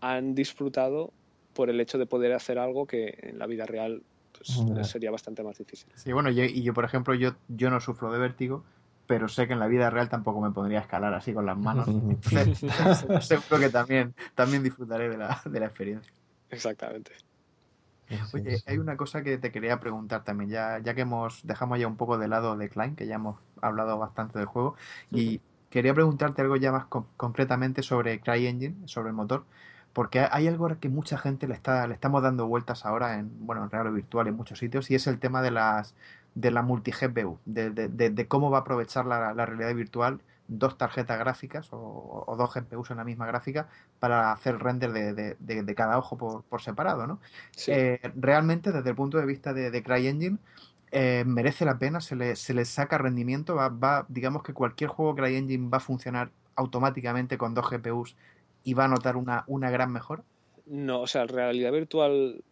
han disfrutado por el hecho de poder hacer algo que en la vida real pues, sería bastante más difícil.
Sí, bueno, y yo, por ejemplo, yo, yo no sufro de vértigo, pero sé que en la vida real tampoco me podría escalar así con las manos. *laughs* seguro que también, también disfrutaré de la, de la experiencia.
Exactamente.
Oye, hay una cosa que te quería preguntar también, ya, ya que hemos dejamos ya un poco de lado de Klein, que ya hemos hablado bastante del juego, y quería preguntarte algo ya más concretamente sobre CryEngine, sobre el motor, porque hay algo que mucha gente le está le estamos dando vueltas ahora en bueno en real virtual en muchos sitios y es el tema de las de la multi GPU, de, de, de, cómo va a aprovechar la, la realidad virtual dos tarjetas gráficas o, dos GPUs en la misma gráfica para hacer render de, de, cada ojo por, por separado, ¿no? Eh, realmente, desde el punto de vista de, CryEngine, eh, merece la pena, se le, se le saca rendimiento, va, va, digamos que cualquier juego CryEngine va a funcionar automáticamente con dos GPUs y va a notar una, una gran mejora.
No, o sea, realidad virtual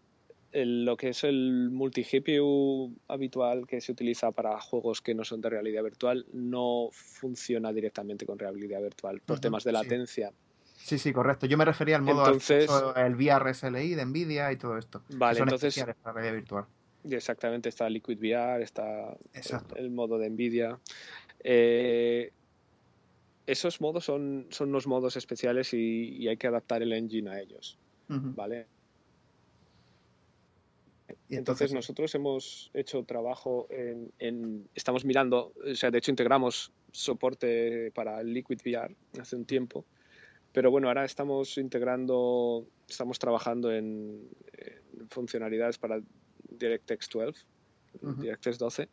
lo que es el multi-GPU habitual que se utiliza para juegos que no son de realidad virtual no funciona directamente con realidad virtual por temas de latencia.
Sí, sí, correcto. Yo me refería al modo entonces, el VR SLI de Nvidia y todo esto.
Vale, entonces
para realidad virtual.
Exactamente, está Liquid VR, está el, modo de Nvidia. Eh, esos modos son, son unos modos especiales y, hay que adaptar el engine a ellos. ¿Vale? Y entonces, nosotros hemos hecho trabajo en, Estamos mirando, o sea, de hecho integramos soporte para Liquid VR hace un tiempo, pero bueno, ahora estamos integrando, estamos trabajando en, funcionalidades para DirectX 12, DirectX 12,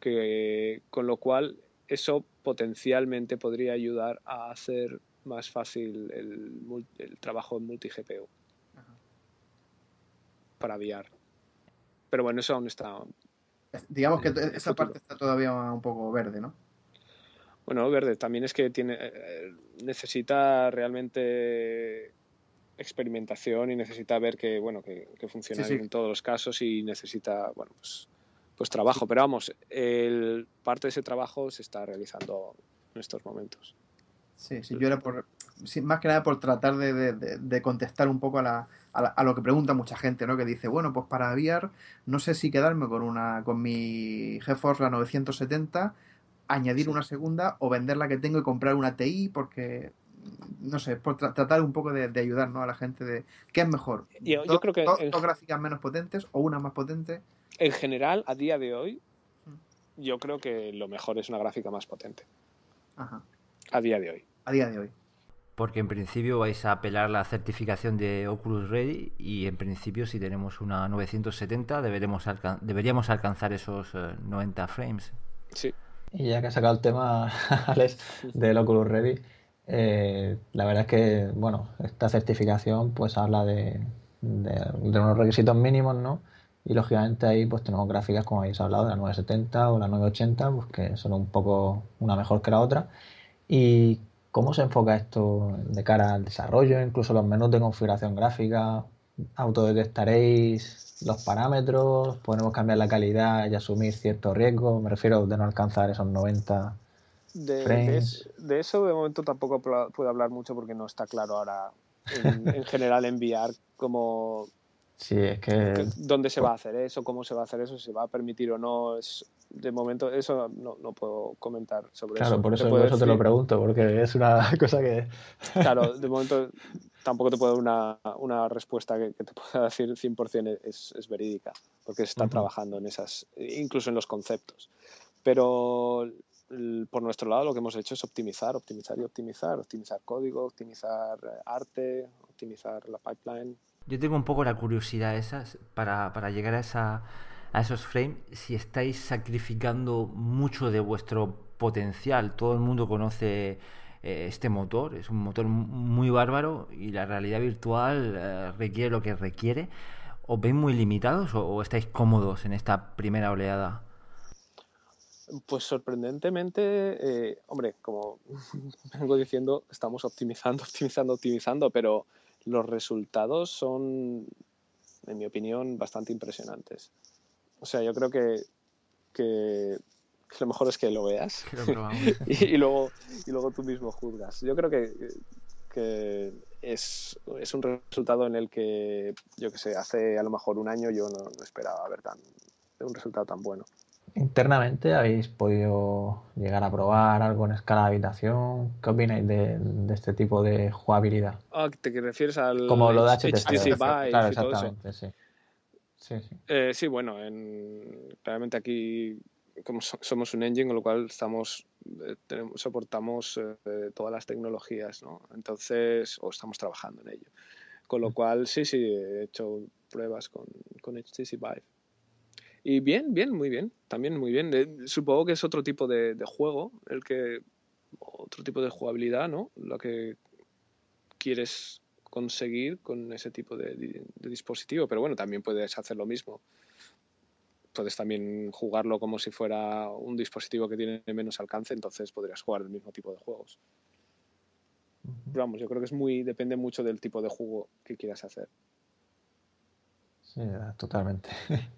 que, con lo cual eso potencialmente podría ayudar a hacer más fácil el, el trabajo en multi-GPU para VR. Pero bueno, eso aún está.
Digamos que esa parte está todavía un poco verde, ¿no?
Bueno, verde, también es que tiene eh, necesita realmente experimentación y necesita ver que bueno que, funciona en todos los casos y necesita bueno pues, pues trabajo. Pero vamos, el, parte de ese trabajo se está realizando en estos momentos.
Sí, sí, yo era por, más que nada por tratar de, contestar un poco a, a, lo que pregunta mucha gente, ¿no? Que dice, bueno, pues para VR no sé si quedarme con una con mi GeForce la 970 añadir una segunda o vender la que tengo y comprar una TI porque no sé, por tratar un poco de, ayudar ¿no? a la gente de qué es mejor.
Yo, creo que
dos gráficas menos potentes o una más potente.
En general, a día de hoy, yo creo que lo mejor es una gráfica más potente.
Ajá.
A día de hoy.
A día de hoy.
Porque en principio vais a apelar la certificación de Oculus Ready y en principio si tenemos una 970 deberemos deberíamos alcanzar esos 90 eh, frames.
Sí.
Y ya que ha sacado el tema, *laughs* Alex, del Oculus Ready, eh, la verdad es que, bueno, esta certificación pues habla de, unos requisitos mínimos, ¿no? Y lógicamente ahí pues tenemos gráficas como habéis hablado, de la 970 o la 980, pues que son un poco una mejor que la otra. ¿Y cómo se enfoca esto de cara al desarrollo? Incluso los menús de configuración gráfica, autodetectaréis los parámetros, podemos cambiar la calidad y asumir ciertos riesgos. Me refiero de no alcanzar esos 90
de, frames. De, eso de momento tampoco puedo hablar mucho porque no está claro ahora en, *laughs* general enviar como
Sí, es que...
¿Dónde se va a hacer eso? ¿Cómo se va a hacer eso? ¿Se va a permitir o no? Es, de momento, eso no, no puedo comentar sobre
eso.
Claro,
por eso, por eso te lo pregunto, porque es una *laughs* cosa que...
Claro, *laughs* de momento tampoco te puedo dar una, respuesta que, te pueda decir 100% es, es verídica, porque se está trabajando en esas, incluso en los conceptos. Pero por nuestro lado lo que hemos hecho es optimizar, optimizar y optimizar, optimizar código, optimizar eh, arte, optimizar la pipeline.
Yo tengo un poco la curiosidad esas para, para llegar a, esa, a esos frames, si estáis sacrificando mucho de vuestro potencial. Todo el mundo conoce eh, este motor. Es un motor muy bárbaro y la realidad virtual eh, requiere lo que requiere. ¿Os veis muy limitados o, estáis cómodos en esta primera oleada?
Pues sorprendentemente, eh, hombre, como *laughs* vengo diciendo, estamos optimizando, *laughs* optimizando, optimizando, pero los resultados son, en mi opinión, bastante impresionantes. O sea, yo creo que, que lo mejor es que lo veas *laughs* y, luego, y luego tú mismo juzgas. Yo creo que, que es, es, un resultado en el que, yo que sé, hace a lo mejor un año yo no, esperaba ver tan, un resultado tan bueno.
Internamente habéis podido llegar a probar algo en escala de habitación. ¿Qué opináis de, de este tipo de jugabilidad?
Ah, ¿te refieres al
Como lo de HTC,
HTC
claro, exactamente, sí.
Sí, sí. Eh, sí, bueno, en, realmente aquí como somos un engine, con lo cual estamos, eh, tenemos, soportamos eh, todas las tecnologías, ¿no? Entonces, o estamos trabajando en ello. Con lo cual, sí, sí, he hecho pruebas con, con HTC Vive. Y bien, bien, muy bien, también muy bien. Eh, supongo que es otro tipo de, juego, el que, otro tipo de jugabilidad, ¿no? Lo que quieres conseguir con ese tipo de dispositivo, pero bueno, también puedes hacer lo mismo puedes también jugarlo como si fuera un dispositivo que tiene menos alcance, entonces podrías jugar el mismo tipo de juegos. vamos, yo creo que es muy depende mucho del tipo de juego que quieras hacer.
Sí, totalmente. *laughs*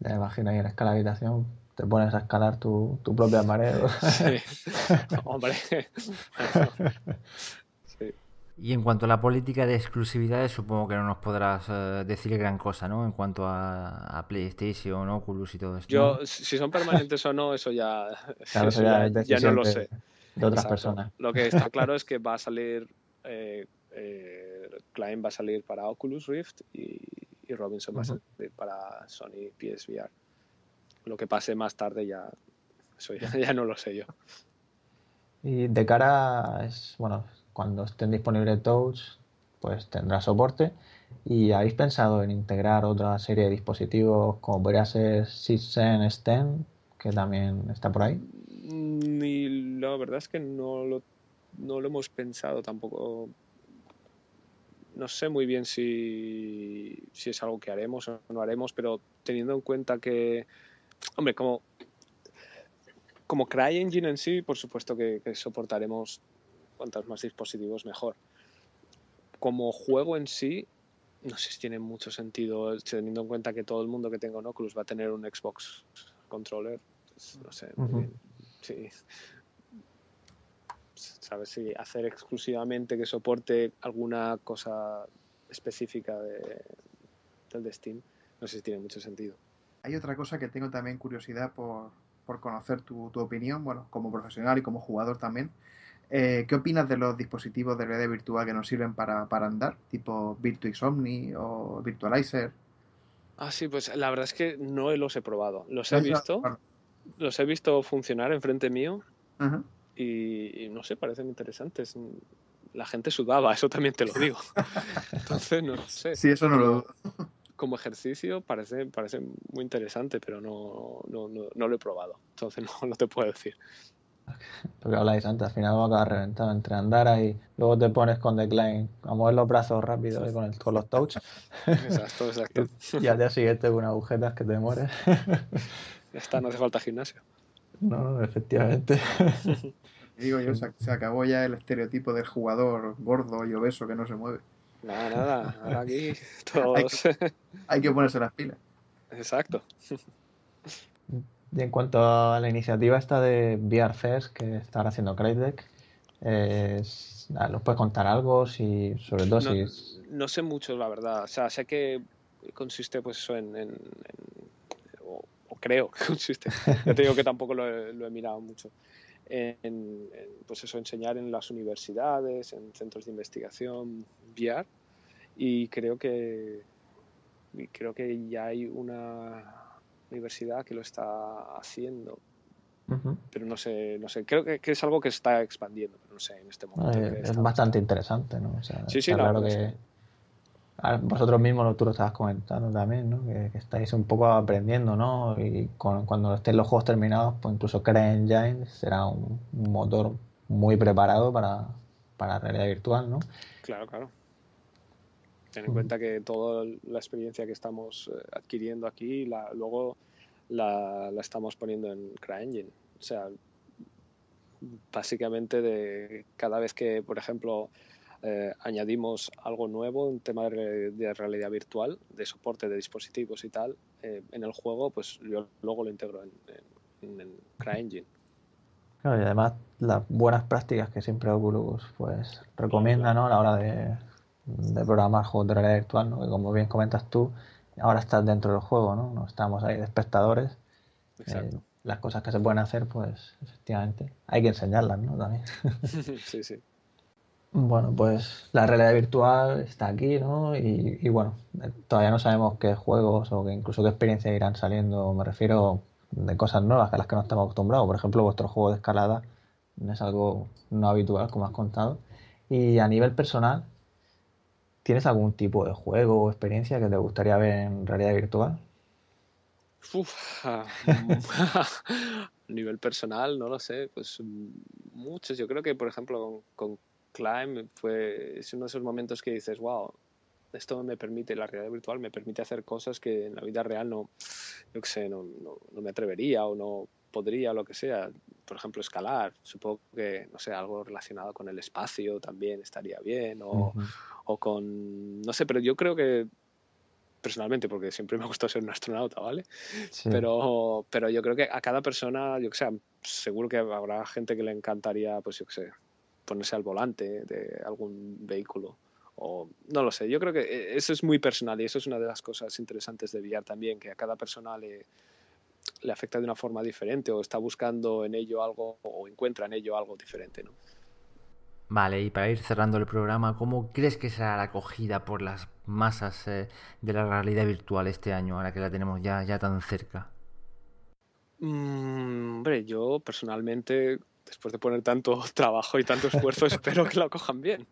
Ya imagino ahí en escala de habitación te pones a escalar tu, tu propia mareo.
Sí. *laughs* Hombre. *laughs*
Y en cuanto a la política de exclusividades, supongo que no nos podrás eh, decir gran cosa, ¿no? En cuanto a, PlayStation, Oculus y todo esto.
Yo, si son permanentes o no, eso ya, *laughs* ya, no lo sé.
De otras personas.
Lo que está claro es que *laughs* va a salir, eh, eh, Klein va a salir para Oculus Rift y, Robinson va a salir para Sony PSVR. Lo que pase más tarde ya, eso ya, *laughs* ya no lo sé yo.
Y de cara, es, bueno, cuando estén disponibles Touch, pues tendrá soporte. ¿Y habéis pensado en integrar otra serie de dispositivos como podría ser Sysgen Sten, que también está por ahí?
Y la verdad es que no lo, no lo hemos pensado tampoco. No sé muy bien si, si es algo que haremos o no haremos, pero teniendo en cuenta que, hombre, como como CryEngine en sí, por supuesto que, soportaremos cuantos más dispositivos mejor. Como juego en sí, no sé si tiene mucho sentido, teniendo en cuenta que todo el mundo que tenga un Oculus va a tener un Xbox controller. Pues, no sé, sí. ¿Sabes? Si hacer exclusivamente que soporte alguna cosa específica de, del de Steam, no sé si tiene mucho sentido.
Hay otra cosa que tengo también curiosidad por, por conocer tu, opinión, bueno, como profesional y como jugador también. Eh, ¿Qué opinas de los dispositivos de realidad virtual que nos sirven para, andar, tipo Virtuix Omni o Virtualizer?
Ah, sí, pues la verdad es que no los he probado. Los he visto, los he visto funcionar enfrente mío y, no sé, parecen interesantes. La gente sudaba, *laughs* eso también te lo digo. *laughs* Entonces, no sé.
Sí, eso no lo
como ejercicio parece, parece muy interesante, pero no, no, no, lo he probado. Entonces *laughs* no, te puedo decir. *laughs*
Porque habláis antes, al final va a acabar reventado entre andar ahí, luego te pones con decline a mover los brazos rápido y con, el, con los touch.
Exacto, *laughs* exacto.
y al día siguiente con agujetas que te mueres. *laughs*
Esta no hace falta gimnasio.
No, efectivamente.
Digo yo, se acabó ya el estereotipo del jugador gordo y obeso que no se mueve.
Nada, nada. Ahora aquí todos.
hay, que, ponerse las pilas.
Exacto.
Y en cuanto a la iniciativa esta de VR Fest que están haciendo Craigdeck, ¿nos puedes contar algo? Si, sobre todo
no,
si...
No sé mucho, la verdad. O sea, sé que consiste pues eso en... o, creo que *laughs* consiste. Yo te digo que tampoco lo he mirado mucho en, pues eso, enseñar en las universidades, en centros de investigación VR y creo que creo que ya hay una universidad que lo está haciendo pero no sé no sé creo que, es algo que está expandiendo pero no sé en este momento
eh, es bastante interesante no
sí sí claro que
vosotros mismos tú lo estabas comentando también, ¿no? Que, estáis un poco aprendiendo, ¿no? Y cuando estén los juegos terminados, pues incluso CryEngine será un, motor muy preparado para, para realidad virtual, ¿no?
Claro, claro. Ten en cuenta que toda la experiencia que estamos eh, adquiriendo aquí, la, luego la, la estamos poniendo en CryEngine. O sea, básicamente de cada vez que, por ejemplo, eh, añadimos algo nuevo, un tema de, realidad virtual, de soporte de dispositivos y tal, eh, en el juego, pues yo luego lo integro en, en, CryEngine.
Claro, y además las buenas prácticas que siempre Oculus pues recomienda ¿no? a la hora de, programar juegos de realidad virtual, ¿no? que como bien comentas tú, ahora estás dentro del juego, ¿no? no estamos ahí de espectadores. Eh, las cosas que se pueden hacer, pues efectivamente, hay que enseñarlas, ¿no? También. *laughs*
sí, sí.
Bueno, pues la realidad virtual está aquí, ¿no? Y, bueno, todavía no sabemos qué juegos o qué, incluso qué experiencias irán saliendo. Me refiero de cosas nuevas a las que no estamos acostumbrados. Por ejemplo, vuestro juego de escalada es algo no habitual, como has contado. Y a nivel personal, ¿tienes algún tipo de juego o experiencia que te gustaría ver en realidad virtual?
Uf, *laughs* a nivel personal, no lo sé, pues muchos. Yo creo que, por ejemplo, con Climb fue, es uno de esos momentos que dices, wow, esto me permite, la realidad virtual me permite hacer cosas que en la vida real no, yo qué sé, no, me atrevería o no podría, lo que sea. Por ejemplo, escalar. Supongo que, no sé, algo relacionado con el espacio también estaría bien. O, o con, no sé, pero yo creo que personalmente, porque siempre me ha gustado ser un astronauta, ¿vale? Pero, pero yo creo que a cada persona, yo que sé, seguro que habrá gente que le encantaría, pues yo que sé, ponerse al volante de algún vehículo. O no lo sé, yo creo que eh, eso es muy personal y eso es una de las cosas interesantes de VR también, que a cada persona le, le afecta de una forma diferente o está buscando en ello algo o encuentra en ello algo diferente, ¿no?
Vale, y para ir cerrando el programa, ¿cómo crees que será la acogida por las masas eh, de la realidad virtual este año, ahora que la tenemos ya, ya tan cerca?
Mm, hombre, yo personalmente después de poner tanto *laughs* trabajo y tanto esfuerzo, *laughs* espero que lo cojan bien.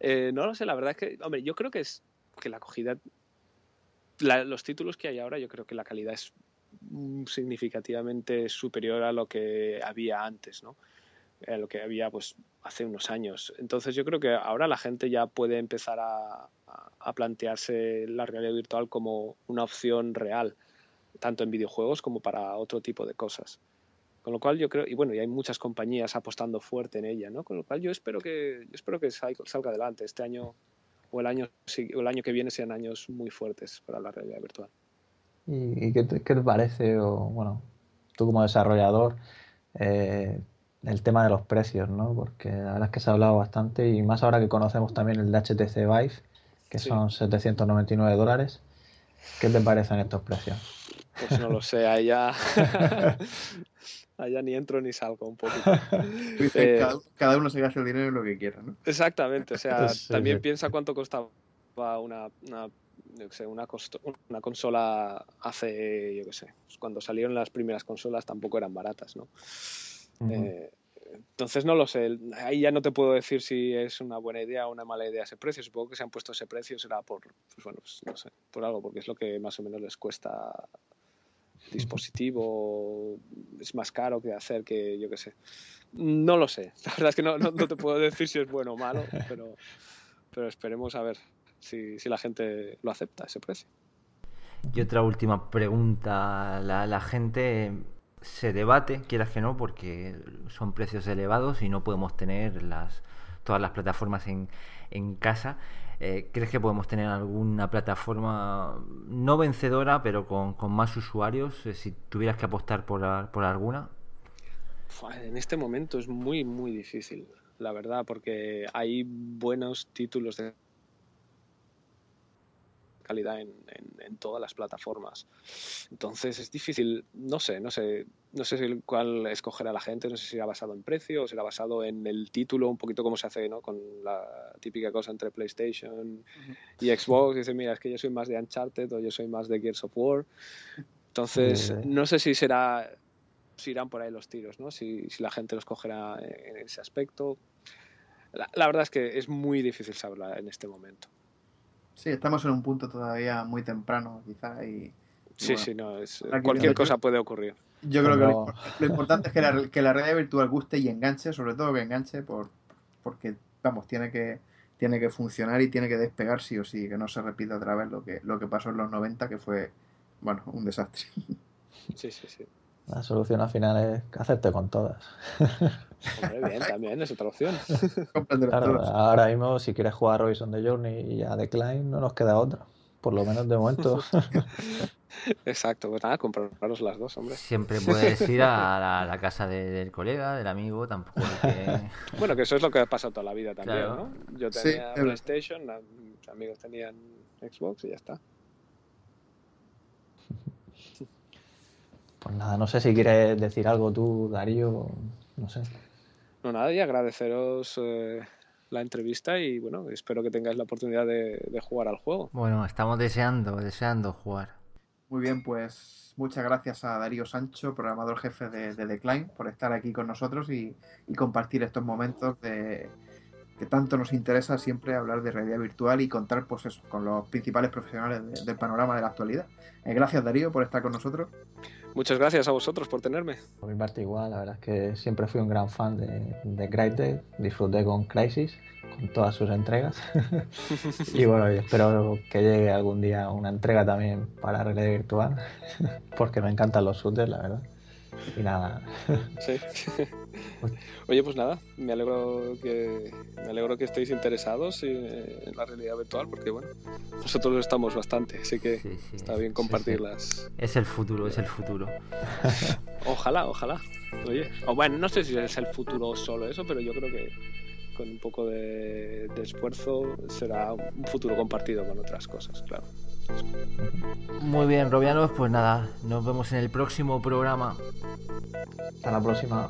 Eh, no lo sé, la verdad es que, hombre, yo creo que es que la acogida, los títulos que hay ahora, yo creo que la calidad es significativamente superior a lo que había antes, ¿no? A lo que había pues hace unos años. Entonces yo creo que ahora la gente ya puede empezar a, a plantearse la realidad virtual como una opción real, tanto en videojuegos como para otro tipo de cosas Con lo cual yo creo, y bueno, y hay muchas compañías apostando fuerte en ella, ¿no? Con lo cual yo espero que, yo espero que salga adelante este año o el año, o el año que viene sean años muy fuertes para la realidad virtual.
¿Y, qué, te, parece, o, bueno, tú como desarrollador, eh, el tema de los precios, ¿no? Porque la verdad es que se ha hablado bastante y más ahora que conocemos también el de HTC Vive, que son 799 dólares. ¿Qué te parecen estos precios?
Pues no lo sé, allá, *laughs* allá ni entro ni salgo un poquito. *laughs*
Eh, cada, uno se gasta el dinero en lo que quiera, ¿no?
Exactamente, o sea, *laughs* también piensa cuánto costaba una, una, una, una, consola hace, yo qué sé, cuando salieron las primeras consolas tampoco eran baratas, ¿no? Eh, entonces no lo sé, ahí ya no te puedo decir si es una buena idea o una mala idea ese precio. Supongo que se han puesto ese precio será por, pues bueno, pues no sé, por algo, porque es lo que más o menos les cuesta dispositivo, es más caro que hacer que yo qué sé. No lo sé, *laughs* la verdad es que no, no, te puedo decir si es bueno o malo, pero, pero esperemos a ver si, si la gente lo acepta ese precio.
Y otra última pregunta, la, la gente se debate, quieras que no, porque son precios elevados y no podemos tener las, todas las plataformas en, en casa. Eh, ¿Crees que podemos tener alguna plataforma no vencedora, pero con, con más usuarios? Eh, si tuvieras que apostar por, por alguna.
En este momento es muy, muy difícil, la verdad, porque hay buenos títulos de calidad en, todas las plataformas. Entonces es difícil, no sé, no sé, no sé cuál escoger a la gente, no sé si será basado en precio o será basado en el título, un poquito como se hace ¿no? con la típica cosa entre PlayStation y Xbox. Dice, mira, es que yo soy más de Uncharted o yo soy más de Gears of War. Entonces, no sé si será si irán por ahí los tiros, ¿no? Si, si la gente los cogerá en ese aspecto. La, la, verdad es que es muy difícil saberla en este momento.
Sí, estamos en un punto todavía muy temprano, quizá. Y,
sí, sí, no, es, cualquier cosa puede ocurrir.
Yo creo que lo, importante es que la, que la realidad virtual guste y enganche, sobre todo que enganche, por, porque, vamos, tiene que, tiene que funcionar y tiene que despegar sí o sí, que no se repita otra vez lo que, lo que pasó en los 90, que fue, bueno, un desastre.
Sí, sí, sí.
La solución al final es hacerte con todas.
Hombre, bien, también es otra opción. *laughs*
ahora mismo, si quieres jugar Horizon the Journey y a Decline, no nos queda otra. Por lo menos de momento. *laughs*
Exacto, pues nada, compraros las dos, hombre.
Siempre puedes ir a la, casa del colega, del amigo, tampoco *laughs*
Bueno, que eso es lo que ha pasado toda la vida también, ¿no? Yo tenía PlayStation, mis amigos tenían Xbox y ya está.
Pues nada, no sé si quieres decir algo tú, Darío, no sé.
No, nada, y agradeceros eh, la entrevista y bueno, espero que tengáis la oportunidad de, jugar al juego.
Bueno, estamos deseando, deseando jugar.
Muy bien, pues muchas gracias a Darío Sancho, programador jefe de, Decline, por estar aquí con nosotros y, compartir estos momentos de que tanto nos interesa siempre hablar de realidad virtual y contar pues eso, con los principales profesionales del panorama de la actualidad. Eh, gracias Darío por estar con nosotros.
Muchas gracias a vosotros por tenerme.
Por mi parte igual, la verdad es que siempre fui un gran fan de, de Crytek, disfruté con Crisis, con todas sus entregas. *laughs* y bueno, espero que llegue algún día una entrega también para realidad virtual, *laughs* porque me encantan los shooters, la verdad. Y nada.
Sí. *laughs* *laughs* Oye, pues nada, me alegro que me alegro que estéis interesados en la realidad virtual, porque bueno, nosotros lo estamos bastante, así que está bien compartirlas.
es el futuro, es el futuro. *laughs*
ojalá, ojalá. Oye, o bueno, no sé si es el futuro solo eso, pero yo creo que con un poco de, de esfuerzo será un futuro compartido con otras cosas, claro.
Muy bien, Robianos, pues nada, nos vemos en el próximo programa.
Hasta la próxima.